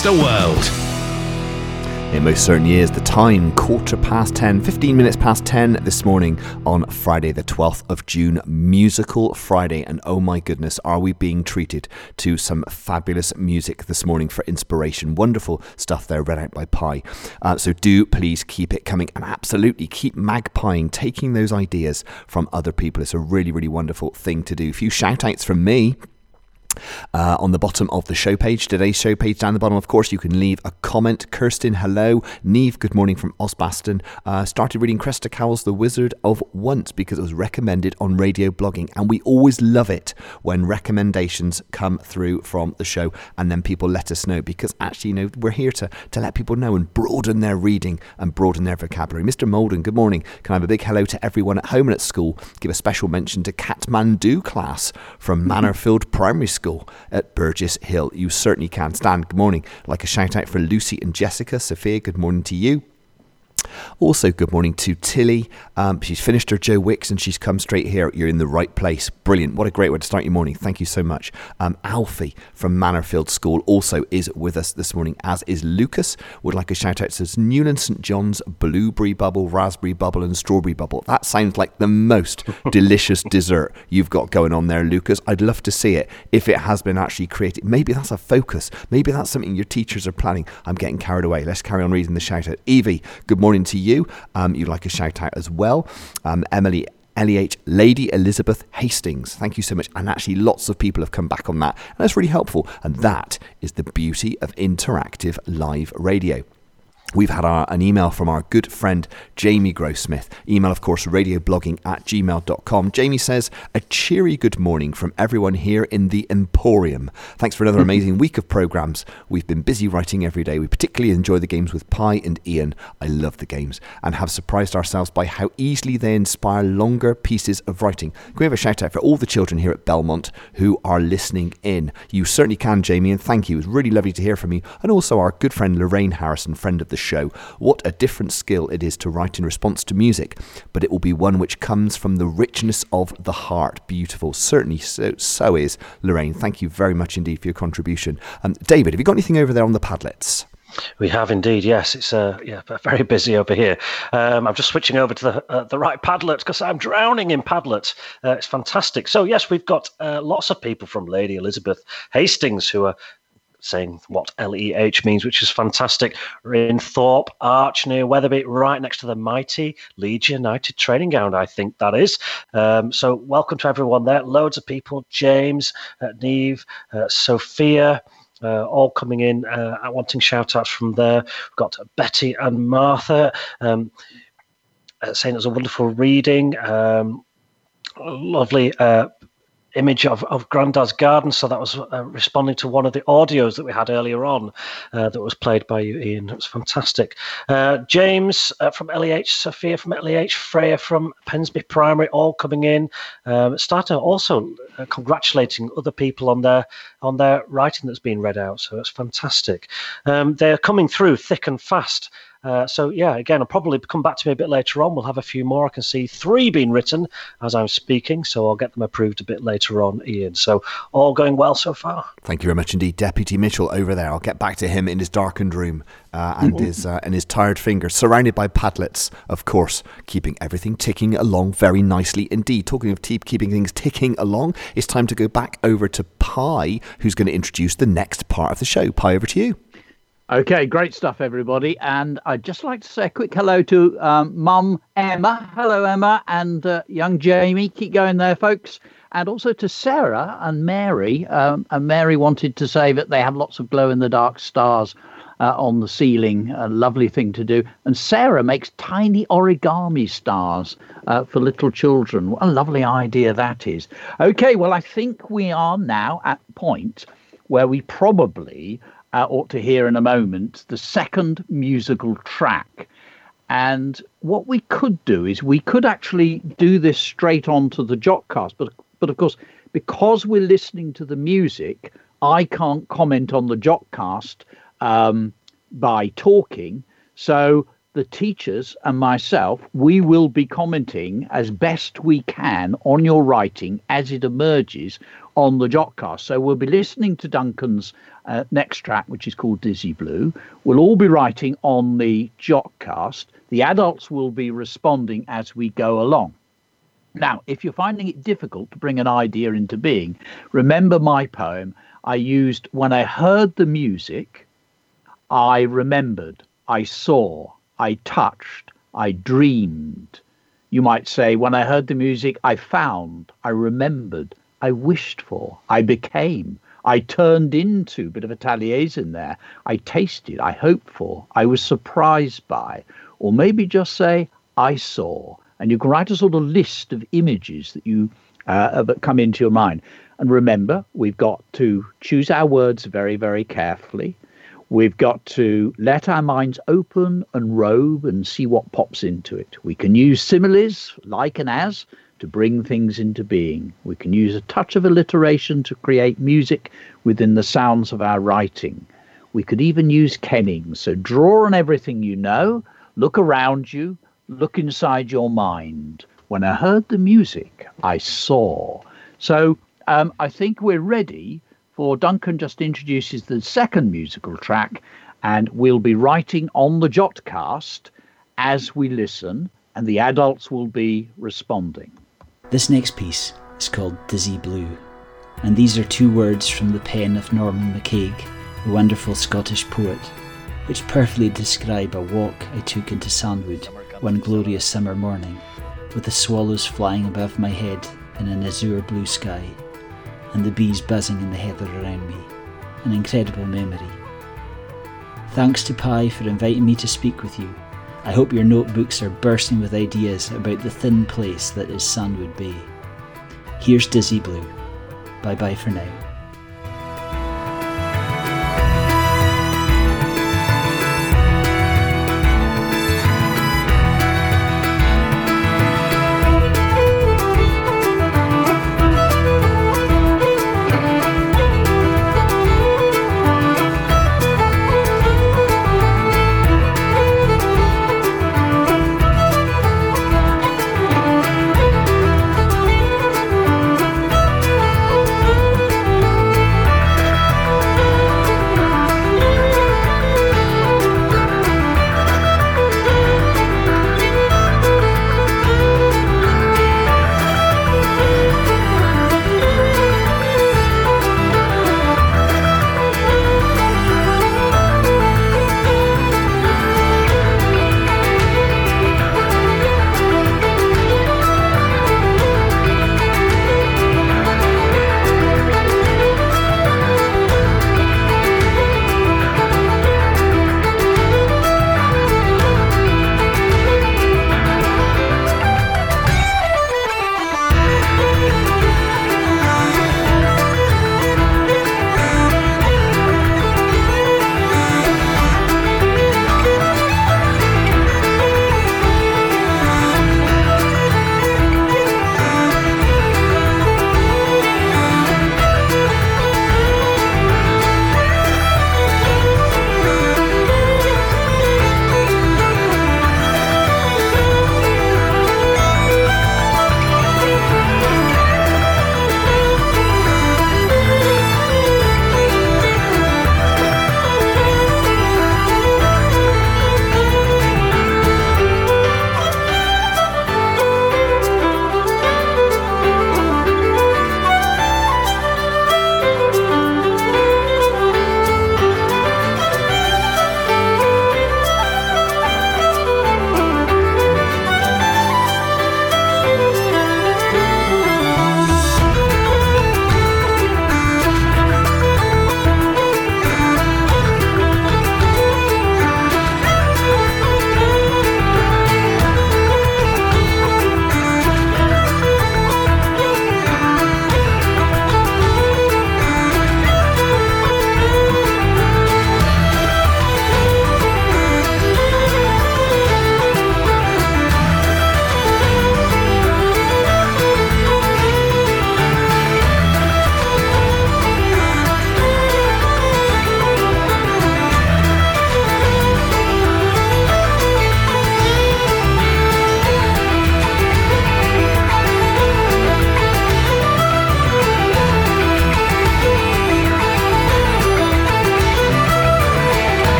The world. It most certainly is. The time, quarter past 10, 15 minutes past 10 this morning on Friday, the 12th of June, Musical Friday. And oh my goodness, are we being treated to some fabulous music this morning for inspiration? Wonderful stuff there, read out by Pie. Uh, so do please keep it coming and absolutely keep magpieing, taking those ideas from other people. It's a really, really wonderful thing to do. A few shout outs from me. Uh, on the bottom of the show page, today's show page down the bottom, of course, you can leave a comment. Kirsten, hello. Neve, good morning from Osbaston. Uh, started reading Cressida Cowell's The Wizard of Once because it was recommended on radio blogging. And we always love it when recommendations come through from the show and then people let us know because actually, you know, we're here to, to let people know and broaden their reading and broaden their vocabulary. Mr. Molden, good morning. Can I have a big hello to everyone at home and at school? Give a special mention to Kathmandu class from Manorfield Primary School at Burgess Hill. You certainly can. stand. good morning. Like a shout out for Lucy and Jessica. Sophia, good morning to you. Also, good morning to Tilly. Um, she's finished her Joe Wicks and she's come straight here. You're in the right place. Brilliant. What a great way to start your morning. Thank you so much. Um, Alfie from Manorfield School also is with us this morning, as is Lucas. Would like a shout out to Newland St. John's Blueberry Bubble, Raspberry Bubble, and Strawberry Bubble. That sounds like the most delicious dessert you've got going on there, Lucas. I'd love to see it if it has been actually created. Maybe that's a focus. Maybe that's something your teachers are planning. I'm getting carried away. Let's carry on reading the shout out. Evie, good morning to you. Um, you'd like a shout out as well. Um, Emily LEH Lady Elizabeth Hastings. Thank you so much. And actually, lots of people have come back on that. And that's really helpful. And that is the beauty of interactive live radio. We've had our, an email from our good friend Jamie Grossmith. Email, of course, radioblogging at gmail.com. Jamie says, A cheery good morning from everyone here in the Emporium. Thanks for another amazing week of programmes. We've been busy writing every day. We particularly enjoy the games with Pie and Ian. I love the games and have surprised ourselves by how easily they inspire longer pieces of writing. Can we have a shout out for all the children here at Belmont who are listening in? You certainly can, Jamie, and thank you. It was really lovely to hear from you. And also our good friend Lorraine Harrison, friend of the show. What a different skill it is to write in response to music, but it will be one which comes from the richness of the heart. Beautiful. Certainly so, so is Lorraine. Thank you very much indeed for your contribution. Um, David, have you got anything over there on the Padlets? We have indeed, yes. It's uh, yeah, very busy over here. Um, I'm just switching over to the uh, the right Padlet because I'm drowning in Padlet. Uh, it's fantastic. So yes, we've got uh, lots of people from Lady Elizabeth Hastings who are saying what LEH means, which is fantastic. We're in Thorpe Arch near Wetherby, right next to the mighty Leeds United training ground, I think that is. Um, so, welcome to everyone there. Loads of people James, uh, Neve, uh, Sophia. Uh, all coming in uh, wanting shout outs from there. We've got Betty and Martha um, uh, saying it was a wonderful reading. Um, lovely uh, image of, of Grandad's garden. So that was uh, responding to one of the audios that we had earlier on uh, that was played by you, Ian. It was fantastic. Uh, James uh, from LEH, Sophia from LEH, Freya from Pensby Primary, all coming in. Um, starting also uh, congratulating other people on their on their writing that's been read out. So it's fantastic. Um, they're coming through thick and fast. Uh, so yeah, again, I'll probably come back to me a bit later on. We'll have a few more. I can see three being written as I'm speaking, so I'll get them approved a bit later on, Ian. So all going well so far. Thank you very much indeed, Deputy Mitchell over there. I'll get back to him in his darkened room uh, and mm-hmm. his uh, and his tired fingers, surrounded by Padlets, of course, keeping everything ticking along very nicely indeed. Talking of te- keeping things ticking along, it's time to go back over to Pie, who's going to introduce the next part of the show. Pie, over to you. Okay, great stuff, everybody. And I'd just like to say a quick hello to um, Mum Emma. Hello, Emma, and uh, young Jamie. Keep going there, folks. And also to Sarah and Mary. Um, and Mary wanted to say that they have lots of glow in the dark stars uh, on the ceiling. A lovely thing to do. And Sarah makes tiny origami stars uh, for little children. What a lovely idea that is. Okay, well, I think we are now at point where we probably uh, ought to hear in a moment, the second musical track. And what we could do is we could actually do this straight onto the Jotcast, but but of course, because we're listening to the music, I can't comment on the Jotcast um, by talking. So the teachers and myself, we will be commenting as best we can on your writing as it emerges on the Jotcast. So we'll be listening to Duncan's uh, next track, which is called Dizzy Blue. We'll all be writing on the Jockcast. The adults will be responding as we go along. Now, if you're finding it difficult to bring an idea into being, remember my poem. I used when I heard the music, I remembered, I saw, I touched, I dreamed. You might say, when I heard the music, I found, I remembered, I wished for, I became, I turned into, a bit of a Taliesin there. I tasted, I hoped for, I was surprised by, or maybe just say, I saw. And you can write a sort of list of images that you uh, that come into your mind. And remember, we've got to choose our words very, very carefully. We've got to let our minds open and robe and see what pops into it. We can use similes, like and as, to bring things into being. We can use a touch of alliteration to create music within the sounds of our writing. We could even use kenning. So draw on everything you know, look around you, look inside your mind. When I heard the music, I saw. So um, I think we're ready for Duncan just introduces the second musical track, and we'll be writing on the Jotcast as we listen, and the adults will be responding. This next piece is called Dizzy Blue, and these are two words from the pen of Norman MacCaig, the wonderful Scottish poet, which perfectly describe a walk I took into Sandwood one glorious summer morning, with the swallows flying above my head in an azure blue sky, and the bees buzzing in the heather around me. An incredible memory. Thanks to Pie for inviting me to speak with you I hope your notebooks are bursting with ideas about the thin place that is Sandwood Bay. Here's Dizzy Blue. Bye bye for now.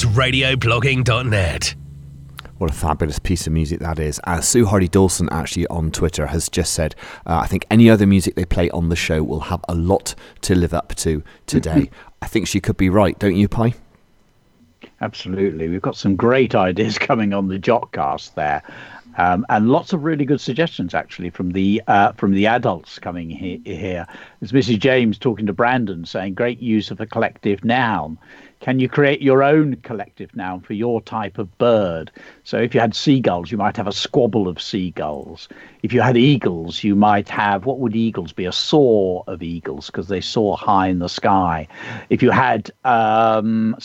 Is radioblogging.net. What a fabulous piece of music that is. As Sue Hardy Dawson actually on Twitter has just said, uh, I think any other music they play on the show will have a lot to live up to today. I think she could be right, don't you, Pie? Absolutely. We've got some great ideas coming on the Jotcast there. Um, and lots of really good suggestions actually from the uh, from the adults coming he- here. There's Mrs. James talking to Brandon saying, "Great use of a collective noun. Can you create your own collective noun for your type of bird? So if you had seagulls, you might have a squabble of seagulls. If you had eagles, you might have what would eagles be? A soar of eagles because they soar high in the sky. If you had um,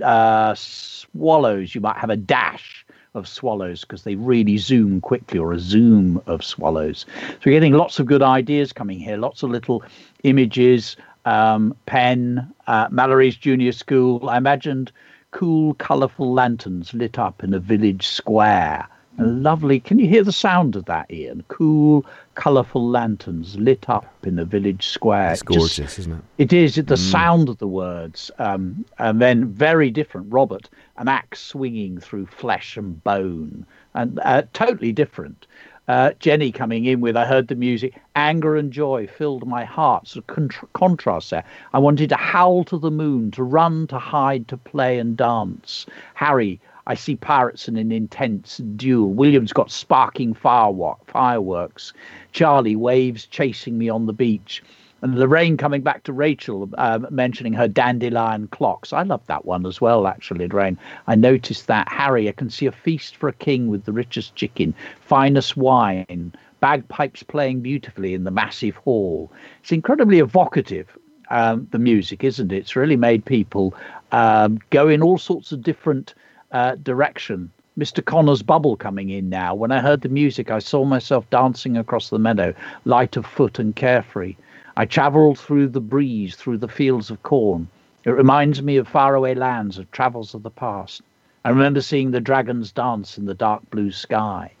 uh, swallows, you might have a dash of swallows because they really zoom quickly, or a zoom of swallows. So we're getting lots of good ideas coming here, lots of little images. Um, Penn, uh, Mallory's Junior School. I imagined cool, colourful lanterns lit up in a village square lovely. Can you hear the sound of that, Ian? Cool, colourful lanterns lit up in the village square. It's gorgeous, Just, isn't it? It is. The mm. sound of the words, um, and then very different. Robert, an axe swinging through flesh and bone, and uh, totally different. Uh, Jenny coming in with, I heard the music, anger and joy filled my heart. So contra- contrast there. I wanted to howl to the moon, to run, to hide, to play and dance. Harry, I see pirates in an intense duel. William's got sparking firework, fireworks. Charlie waves chasing me on the beach. And Lorraine coming back to Rachel, uh, mentioning her dandelion clocks. I love that one as well, actually, Lorraine. I noticed that. Harry, I can see a feast for a king with the richest chicken, finest wine, bagpipes playing beautifully in the massive hall. It's incredibly evocative, um, the music, isn't it? It's really made people um, go in all sorts of different uh, direction. Mr. Connor's bubble coming in now. When I heard the music, I saw myself dancing across the meadow, light of foot and carefree. I travelled through the breeze, through the fields of corn. It reminds me of faraway lands, of travels of the past. I remember seeing the dragons dance in the dark blue sky.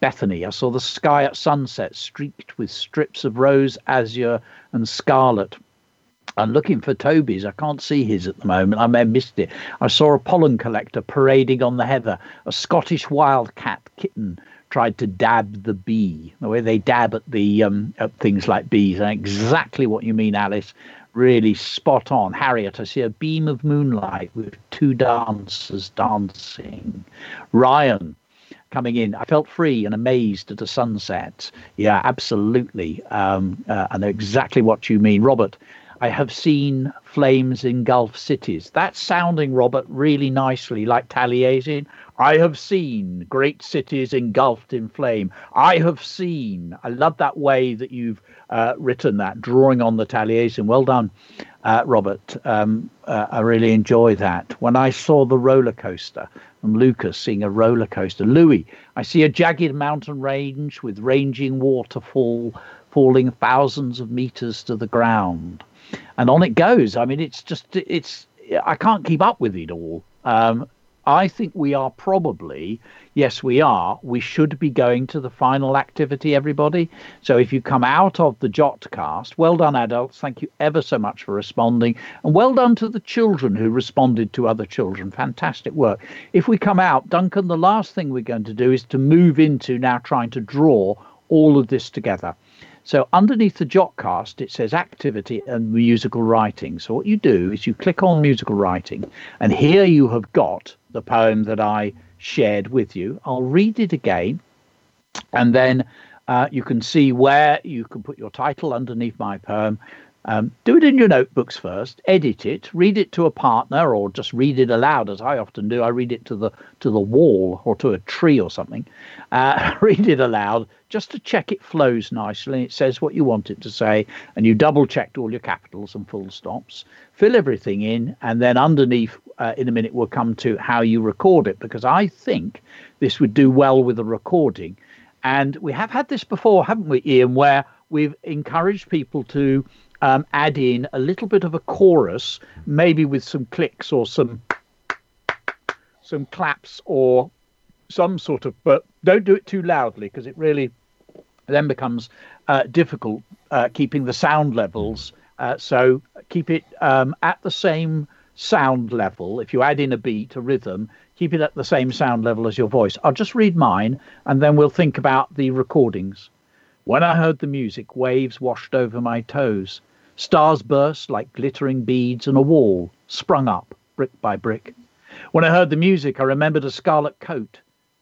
Bethany, I saw the sky at sunset streaked with strips of rose, azure, and scarlet I'm looking for Toby's. I can't see his at the moment. I may have missed it. I saw a pollen collector parading on the heather. A Scottish wildcat kitten tried to dab the bee. The way they dab at the um, at things like bees. And exactly what you mean, Alice. Really spot on. Harriet, I see a beam of moonlight with two dancers dancing. Ryan, coming in. I felt free and amazed at a sunset. Yeah, absolutely. Um, uh, I know exactly what you mean. Robert, I have seen flames engulf cities. That's sounding, Robert, really nicely like Taliesin. I have seen great cities engulfed in flame. I have seen. I love that way that you've uh, written that, drawing on the Taliesin. Well done, uh, Robert. Um, uh, I really enjoy that. When I saw the roller coaster, and Lucas seeing a roller coaster. Louis, I see a jagged mountain range with ranging waterfall falling thousands of meters to the ground and on it goes. I mean, it's just it's I can't keep up with it all. Um, I think we are probably, yes, we are. We should be going to the final activity, everybody. So if you come out of the Jotcast, well done, adults. Thank you ever so much for responding. And well done to the children who responded to other children. Fantastic work. If we come out, Duncan, the last thing we're going to do is to move into now trying to draw all of this together. So underneath the Jotcast, it says activity and musical writing. So what you do is you click on musical writing, and here you have got the poem that I shared with you. I'll read it again, and then uh, you can see where you can put your title underneath my poem. Um, do it in your notebooks first. Edit it. Read it to a partner, or just read it aloud, as I often do. I read it to the to the wall or to a tree or something. Uh, read it aloud just to check it flows nicely. It says what you want it to say, and you double checked all your capitals and full stops. Fill everything in, and then underneath, uh, in a minute, we'll come to how you record it because I think this would do well with a recording. And we have had this before, haven't we, Ian, where we've encouraged people to um, add in a little bit of a chorus, maybe with some clicks or some some claps or some sort of, but don't do it too loudly because it really then becomes uh, difficult uh, keeping the sound levels. Uh, so keep it um, at the same sound level. If you add in a beat, a rhythm, keep it at the same sound level as your voice. I'll just read mine and then we'll think about the recordings. When I heard the music, waves washed over my toes. Stars burst like glittering beads, and a wall sprung up brick by brick. When I heard the music, I remembered a scarlet coat,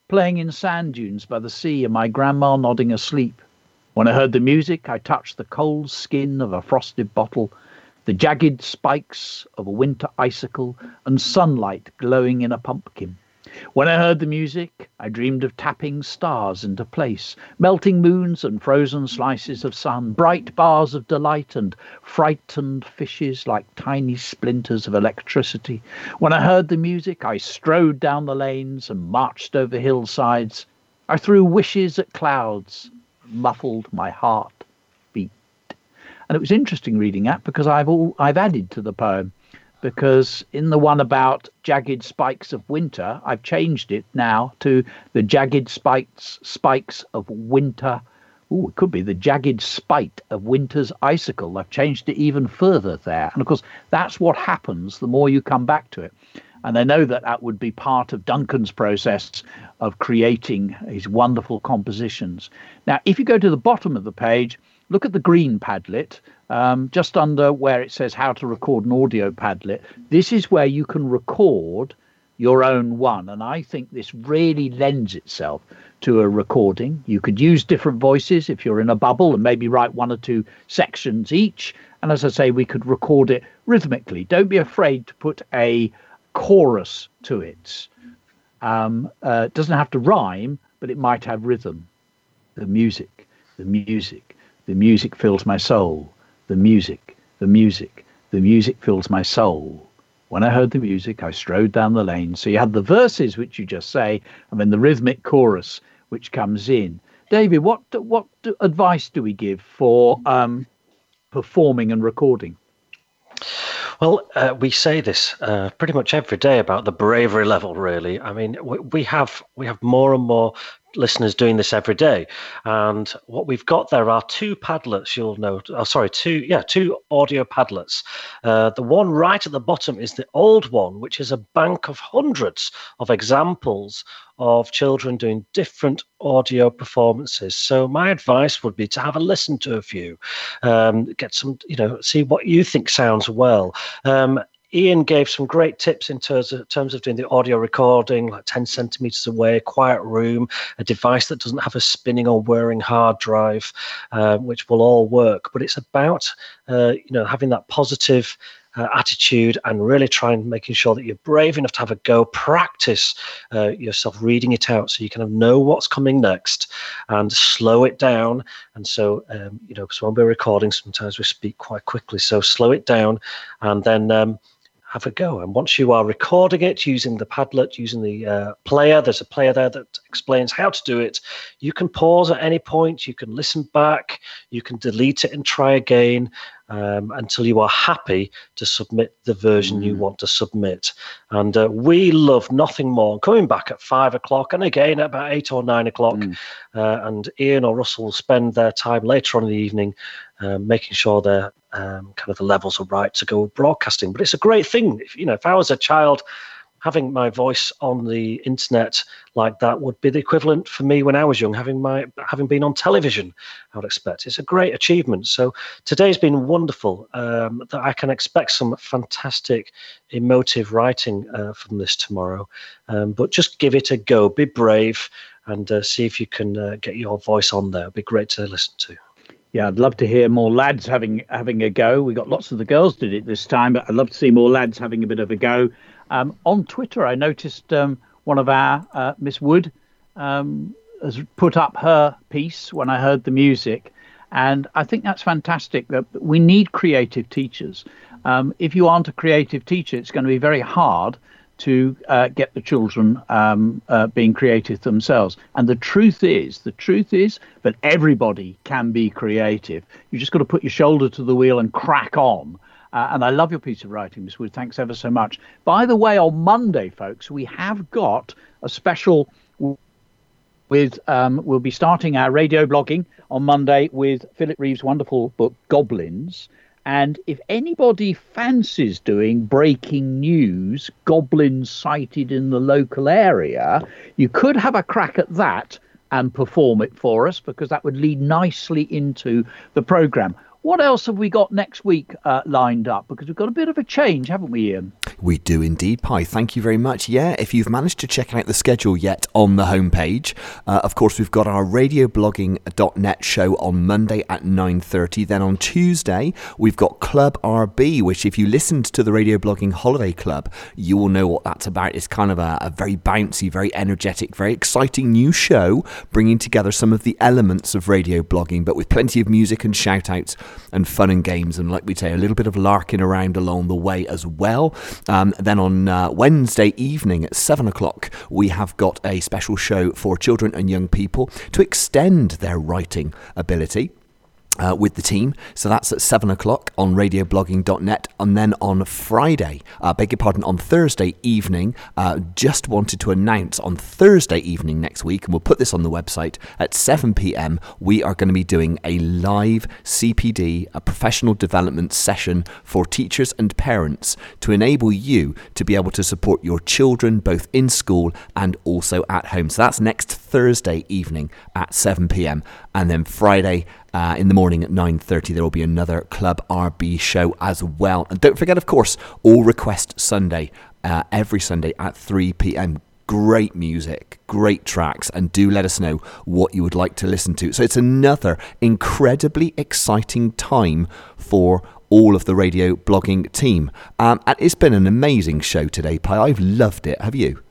playing in sand dunes by the sea, and my grandma nodding asleep. When I heard the music, I touched the cold skin of a frosted bottle, the jagged spikes of a winter icicle, and sunlight glowing in a pumpkin. When I heard the music, I dreamed of tapping stars into place, melting moons and frozen slices of sun, bright bars of delight and frightened fishes like tiny splinters of electricity. When I heard the music, I strode down the lanes and marched over hillsides. I threw wishes at clouds, muffled my heart beat. And it was interesting reading that because I've all I've added to the poem because in the one about jagged spikes of winter, I've changed it now to the jagged spikes spikes of winter. Oh, it could be the jagged spite of winter's icicle. I've changed it even further there. And of course, that's what happens the more you come back to it. And I know that that would be part of Duncan's process of creating his wonderful compositions. Now, if you go to the bottom of the page, look at the green Padlet, um, just under where it says how to record an audio Padlet. This is where you can record your own one. And I think this really lends itself to a recording. You could use different voices if you're in a bubble and maybe write one or two sections each. And as I say, we could record it rhythmically. Don't be afraid to put a chorus to it. Um, uh, it doesn't have to rhyme, but it might have rhythm. The music, the music, the music fills my soul. The music, the music, the music fills my soul. When I heard the music, I strode down the lane. So you had the verses, which you just say, and then the rhythmic chorus, which comes in. David, what what advice do we give for um, performing and recording? Well, uh, we say this uh, pretty much every day about the bravery level. Really, I mean, we, we have we have more and more listeners doing this every day. And what we've got there are two padlets, you'll know. Oh, sorry, two, yeah, two audio padlets. Uh, the one right at the bottom is the old one, which is a bank of hundreds of examples of children doing different audio performances. So my advice would be to have a listen to a few, um, get some, you know, see what you think sounds well. Um, Ian gave some great tips in terms of, terms of doing the audio recording, like 10 centimeters away, quiet room, a device that doesn't have a spinning or whirring hard drive, uh, which will all work. But it's about, uh, you know, having that positive uh, attitude and really trying making sure that you're brave enough to have a go. Practice uh, yourself reading it out so you kind of know what's coming next and slow it down. And so um, you know so when we're recording sometimes we speak quite quickly. So slow it down and then um, have a go. And once you are recording it using the Padlet, using the uh, player, there's a player there that explains how to do it. You can pause at any point, you can listen back, you can delete it and try again um, until you are happy to submit the version mm. you want to submit. And uh, we love nothing more coming back at five o'clock and again at about eight or nine o'clock. Mm. Uh, and Ian or Russell will spend their time later on in the evening uh, making sure they're um, kind of the levels are right to go broadcasting. But it's a great thing. If, you know, if I was a child, having my voice on the internet like that would be the equivalent for me when I was young, having my having been on television. I would expect it's a great achievement. So today's been wonderful. Um, that I can expect some fantastic emotive writing uh, from this tomorrow. Um, but just give it a go. Be brave and uh, see if you can uh, get your voice on there. It'd be great to listen to. Yeah, I'd love to hear more lads having having a go. We got lots of the girls did it this time, but I'd love to see more lads having a bit of a go. Um, on Twitter, I noticed um, one of our uh, Miss Wood um, has put up her piece when I heard the music, and I think that's fantastic. That we need creative teachers. Um, if you aren't a creative teacher, it's going to be very hard to uh, get the children um, uh, being creative themselves. And the truth is, the truth is that everybody can be creative. You just got to put your shoulder to the wheel and crack on. Uh, and I love your piece of writing, Miss Wood. Thanks ever so much. By the way, on Monday, folks, we have got a special with um, we'll be starting our radio blogging on Monday with Philip Reeve's wonderful book Goblins, And if anybody fancies doing breaking news, goblins sighted in the local area, you could have a crack at that and perform it for us because that would lead nicely into the programme. What else have we got next week uh, lined up? Because we've got a bit of a change, haven't we, Ian? We do indeed, Pie. Thank you very much. Yeah, if you've managed to check out the schedule yet on the homepage, uh, of course we've got our radioblogging.net show on Monday at 9:30. Then on Tuesday we've got Club RB, which if you listened to the Radio Blogging Holiday Club, you will know what that's about. It's kind of a, a very bouncy, very energetic, very exciting new show, bringing together some of the elements of radio blogging, but with plenty of music and shout outs and fun and games, and like we say, a little bit of larking around along the way as well. Um, then on uh, Wednesday evening at seven o'clock, we have got a special show for children and young people to extend their writing ability uh, with the team. So that's at 7 o'clock on radioblogging.net. And then on Friday, uh, beg your pardon, on Thursday evening, uh, just wanted to announce on Thursday evening next week, and we'll put this on the website at 7 pm, we are going to be doing a live CPD, a professional development session for teachers and parents to enable you to be able to support your children both in school and also at home. So that's next Thursday evening at 7 pm. And then Friday, uh, in the morning at 9.30 there will be another club rb show as well. And don't forget of course all request sunday uh, every sunday at 3pm great music great tracks and do let us know what you would like to listen to. So it's another incredibly exciting time for all of the radio blogging team. Um, and it's been an amazing show today Pie. I've loved it. Have you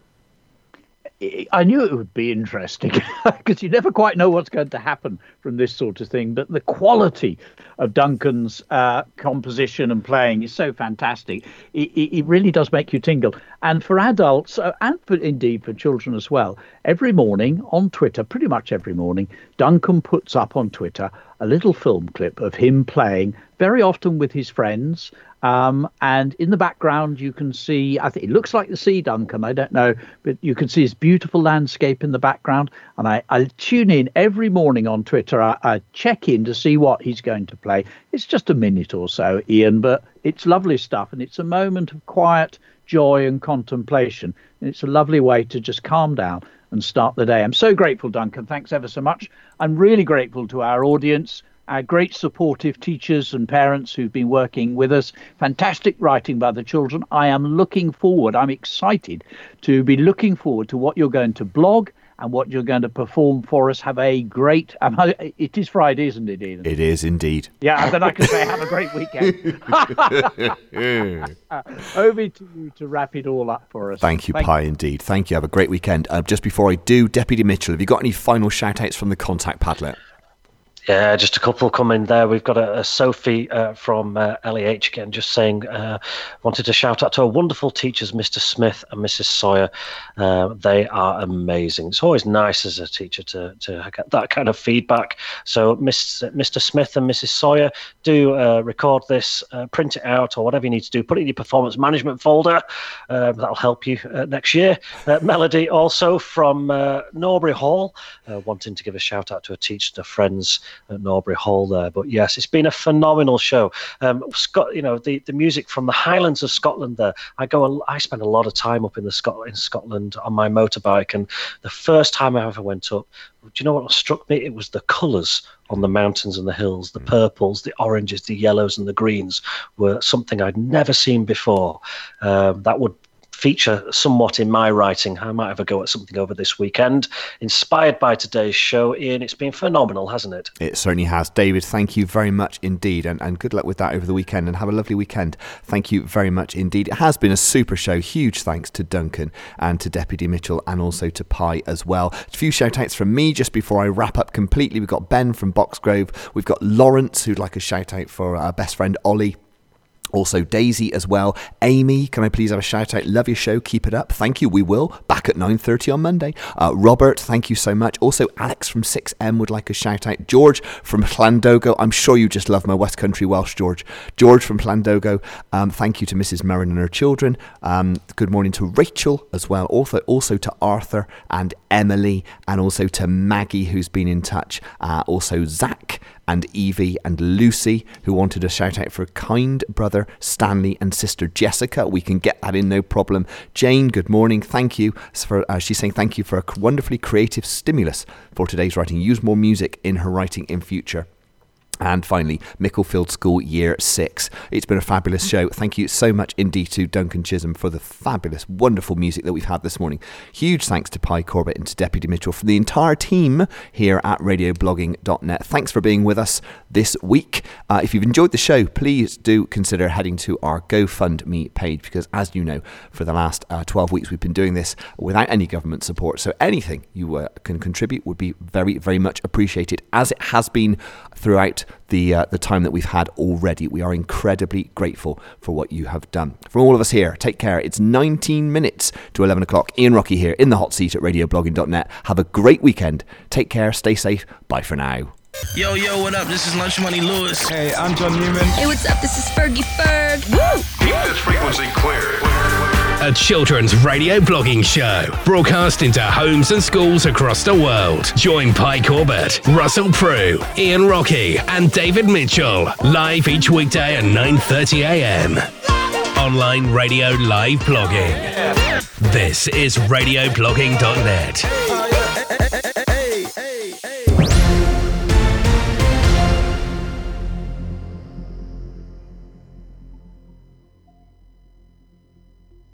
I knew it would be interesting because you never quite know what's going to happen from this sort of thing. But the quality of Duncan's uh, composition and playing is so fantastic. It, it, really does make you tingle. And for adults, uh, and for, indeed for children as well, every morning on Twitter, pretty much every morning, Duncan puts up on Twitter a little film clip of him playing, very often with his friends. Um, and in the background, you can see, I think it looks like the sea, Duncan. I don't know, but you can see his beautiful landscape in the background. And I, I tune in every morning on Twitter. I, I check in to see what he's going to play. It's just a minute or so, Ian, but it's lovely stuff. And it's a moment of quiet joy and contemplation. And it's a lovely way to just calm down and start the day. I'm so grateful, Duncan. Thanks ever so much. I'm really grateful to our audience our great supportive teachers and parents who've been working with us. Fantastic writing by the children. I am looking forward, I'm excited to be looking forward to what you're going to blog and what you're going to perform for us. Have a great. Um, it is Friday, isn't it, Ian? It is indeed. Yeah, then I can say have a great weekend. Over to you to wrap it all up for us. Thank you, Thank Pie, indeed. Thank you. Have a great weekend. Uh, just before I do, Deputy Mitchell, have you got any final shout outs from the contact Padlet? Yeah, just a couple coming there. We've got a, a Sophie uh, from uh, LEH again, just saying, uh, wanted to shout out to our wonderful teachers, Mr. Smith and Mrs. Sawyer. Uh, they are amazing. It's always nice as a teacher to, to get that kind of feedback. So, Mr. Smith and Mrs. Sawyer, do uh, record this, uh, print it out, or whatever you need to do. Put it in your performance management folder. that'll help you next year. Melody also from Norbury Hall, wanting to give a shout out to a teacher, friends at Norbury Hall there. But yes, it's been a phenomenal show. Um, Scott, you know the, the music from the Highlands of Scotland. There, I go. I spend a lot of time up in the Scotland in Scotland on my motorbike, and the first time I ever went up, do you know what struck me? It was the colours on the mountains and the hills. The purples, the oranges, the yellows, and the greens were something I'd never seen before. Um, that would feature somewhat in my writing. I might have a go at something over this weekend. Inspired by today's show, Ian, it's been phenomenal, hasn't it? It certainly has. David, thank you very much indeed. And, and good luck with that over the weekend and have a lovely weekend. Thank you very much indeed. It has been a super show. Huge thanks to Duncan and to Deputy Mitchell and also to Pie as well. A few shout outs from me just before I wrap up completely. We've got Ben from Boxgrove. We've got Lawrence who'd like a shout out for our best friend Ollie. Also, Daisy as well. Amy, can I please have a shout out? Love your show. Keep it up. Thank you. We will. Back at 9.30 on Monday. Uh, Robert, thank you so much. Also, Alex from 6M would like a shout out. George from Llandogo. I'm sure you just love my West Country Welsh, George. George from Llandogo. Um, thank you to Mrs. Merrin and her children. Um, good morning to Rachel as well. Also, also to Arthur and Emily and also to Maggie who's been in touch. Uh, also, Zach and Evie and Lucy, who wanted a shout out for kind brother Stanley and sister Jessica. We can get that in, no problem. Jane, good morning. Thank you for. Uh, she's saying thank you for a wonderfully creative stimulus for today's writing. Use more music in her writing in future. And finally, Micklefield School Year 6. It's been a fabulous show. Thank you so much indeed to Duncan Chisholm for the fabulous, wonderful music that we've had this morning. Huge thanks to Pie Corbett and to Deputy Mitchell from the entire team here at radioblogging.net. Thanks for being with us this week. Uh, if you've enjoyed the show, please do consider heading to our GoFundMe page because, as you know, for the last uh, 12 weeks we've been doing this without any government support. So anything you uh, can contribute would be very, very much appreciated, as it has been throughout the uh, the time that we've had already. We are incredibly grateful for what you have done. From all of us here, take care. It's 19 minutes to 11 o'clock. Ian Rockey here in the hot seat at radioblogging.net. Have a great weekend. Take care. Stay safe. Bye for now. Yo, yo, what up? This is Lunch Money Lewis. Hey, I'm John Newman. Hey, what's up? This is Fergie Ferg. Woo! Keep this frequency clear a children's radio blogging show broadcast into homes and schools across the world. Join Pie Corbett, Russell Prue, Ian Rockey, and David Mitchell live each weekday at 9:30 a.m. Online radio live blogging. This is radioblogging.net.